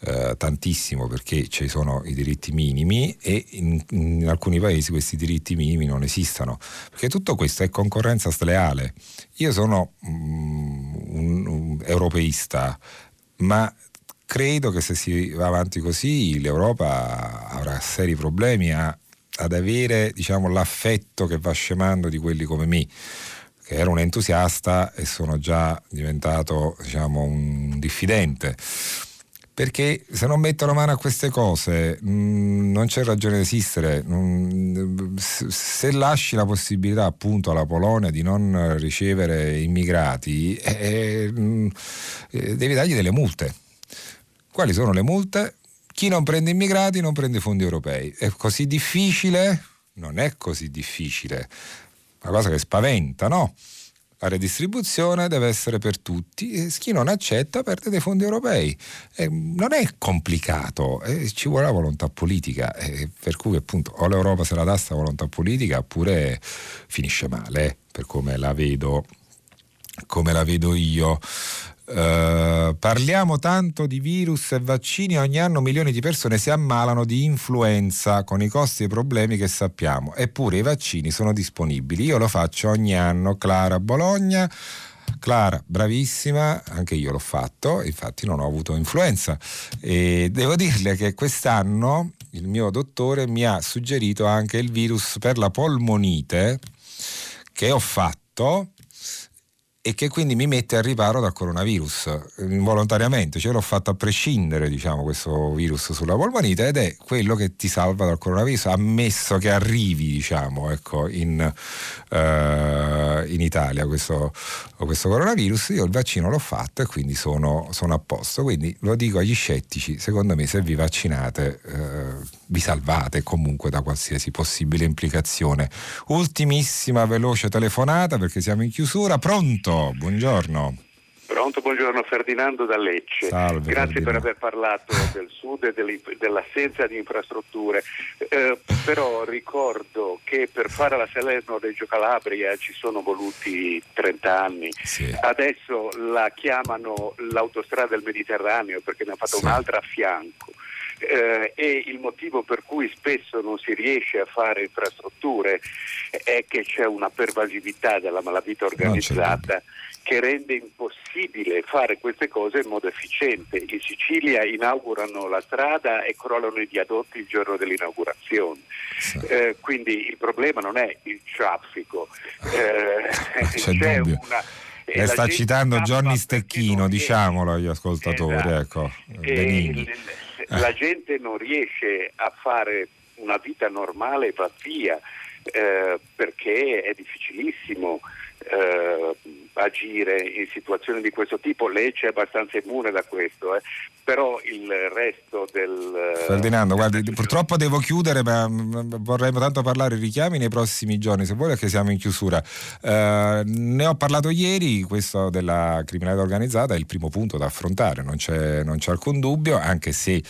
eh, tantissimo perché ci sono i diritti minimi e in, in, alcuni paesi questi diritti minimi non esistono, perché tutto questo è concorrenza sleale. Io sono mm, un, un europeista, ma credo che se si va avanti così l'Europa avrà seri problemi a ad avere diciamo, l'affetto che va scemando di quelli come me che ero un entusiasta e sono già diventato diciamo, un diffidente perché se non mettono mano a queste cose mh, mm, non c'è ragione di esistere. Mh, se lasci la possibilità appunto alla Polonia di non ricevere immigrati, eh, mh, mm, eh, devi dargli delle multe. Quali sono le multe? Chi non prende immigrati non prende fondi europei. È così difficile? Non è così difficile. Una cosa che spaventa, no? La redistribuzione deve essere per tutti e chi non accetta perde dei fondi europei. Eh, non è complicato, eh, ci vuole la volontà politica, eh, per cui appunto o l'Europa se la dà sta volontà politica oppure finisce male, per come la vedo, come la vedo io. Uh, parliamo tanto di virus e vaccini, ogni anno milioni di persone si ammalano di influenza con i costi e i problemi che sappiamo, eppure i vaccini sono disponibili. Io lo faccio ogni anno, Clara Bologna. Clara, bravissima, anche io l'ho fatto, infatti non ho avuto influenza e devo dirle che quest'anno il mio dottore mi ha suggerito anche il virus per la polmonite che ho fatto e che quindi mi mette al riparo dal coronavirus involontariamente, cioè l'ho fatto a prescindere diciamo, questo virus sulla polmonite ed è quello che ti salva dal coronavirus, ammesso che arrivi diciamo, ecco, in, uh, in, Italia questo, questo, coronavirus, io il vaccino l'ho fatto e quindi sono, sono, a posto, quindi lo dico agli scettici, secondo me se vi vaccinate uh, vi salvate comunque da qualsiasi possibile implicazione. Ultimissima veloce telefonata perché siamo in chiusura, pronto? Buongiorno. Pronto, buongiorno Ferdinando da Lecce. Salve, Grazie Ferdinando. per aver parlato del sud e dell'assenza di infrastrutture. Eh, però ricordo che per fare la Salerno-Reggio Calabria ci sono voluti 30 anni. Sì. Adesso la chiamano l'autostrada del Mediterraneo perché ne ha fatto Sì. un'altra a fianco. Eh, e il motivo per cui spesso non si riesce a fare infrastrutture è che c'è una pervasività della malavita organizzata che rende impossibile fare queste cose in modo efficiente. In Sicilia inaugurano la strada e crollano i viadotti il giorno dell'inaugurazione. Sì. Eh, quindi il problema non è il traffico, eh, c'è dubbio. una... e Lei la sta citando perché Stecchino, diciamolo agli ascoltatori, Esatto. ecco, e Benigni. l- la gente non riesce a fare una vita normale e va via eh, perché è difficilissimo eh, agire in situazioni di questo tipo. Lei c'è abbastanza immune da questo, eh, però il resto del... Ferdinando, del- guardi, purtroppo devo chiudere, ma mm, vorrei tanto parlare richiami nei prossimi giorni, se vuoi, perché siamo in chiusura. Eh, ne ho parlato ieri, questo della criminalità organizzata è il primo punto da affrontare, non c'è, non c'è alcun dubbio, anche se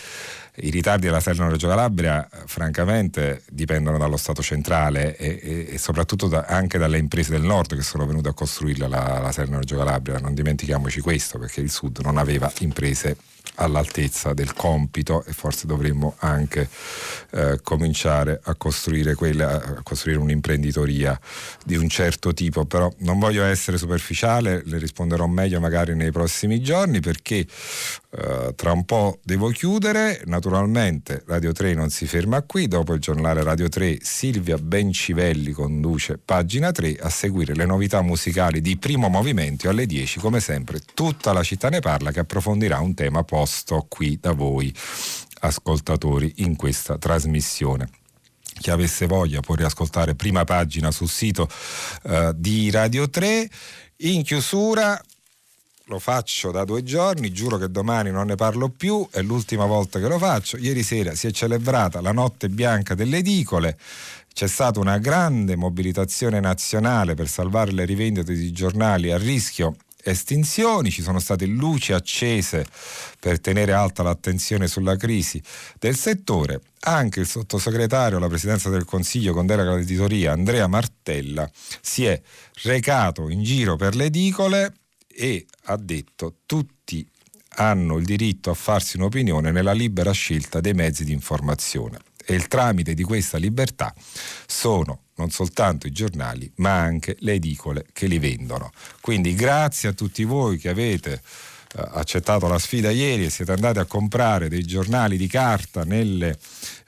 i ritardi della Salerno Reggio Calabria, francamente, dipendono dallo Stato centrale e, e- e soprattutto da- anche dalle imprese del nord che sono venute a costruirla la, la Salerno Reggio Calabria. Non dimentichiamoci questo, perché il sud non aveva imprese all'altezza del compito e forse dovremmo anche eh, cominciare a costruire, quella, a costruire un'imprenditoria di un certo tipo, però non voglio essere superficiale, le risponderò meglio magari nei prossimi giorni perché eh, tra un po' devo chiudere, naturalmente Radio 3 non si ferma qui, dopo il giornale Radio 3 Silvia Bencivelli conduce pagina 3 a seguire le novità musicali di primo movimento alle 10 come sempre tutta la città ne parla che approfondirà un tema posto qui da voi ascoltatori in questa trasmissione. Chi avesse voglia può riascoltare prima pagina sul sito eh, di Radio 3 in chiusura lo faccio da due giorni, giuro che domani non ne parlo più, è l'ultima volta che lo faccio. Ieri sera si è celebrata la notte bianca delle edicole, c'è stata una grande mobilitazione nazionale per salvare le rivendite di giornali a rischio estinzioni, ci sono state luci accese per tenere alta l'attenzione sulla crisi del settore. Anche il sottosegretario alla presidenza del Consiglio con delega all'editoria Andrea Martella si è recato in giro per le edicole e ha detto tutti hanno il diritto a farsi un'opinione nella libera scelta dei mezzi di informazione e il tramite di questa libertà sono non soltanto i giornali ma anche le edicole che li vendono. Quindi grazie a tutti voi che avete eh, accettato la sfida ieri e siete andati a comprare dei giornali di carta nelle,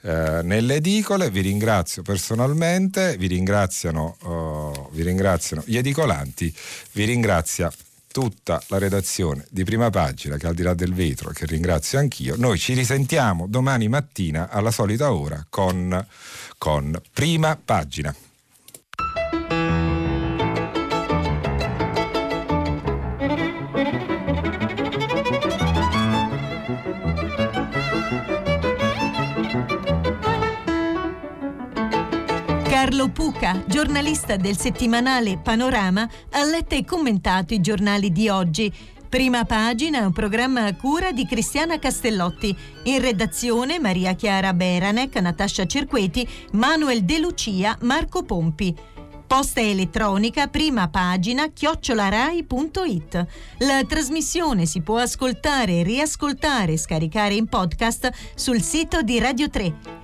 eh, nelle edicole, vi ringrazio personalmente, vi ringraziano, oh, vi ringraziano gli edicolanti, vi ringrazia tutta la redazione di prima pagina che al di là del vetro, che ringrazio anch'io, noi ci risentiamo domani mattina alla solita ora con, con prima pagina. Carlo Puca, giornalista del settimanale Panorama, ha letto e commentato i giornali di oggi. Prima pagina un programma a cura di Cristiana Castellotti. In redazione Maria Chiara Beranec, Natascia Cerqueti, Manuel De Lucia, Marco Pompi. Posta elettronica prima pagina chiocciolarai.it. La trasmissione si può ascoltare, riascoltare e scaricare in podcast sul sito di Radio 3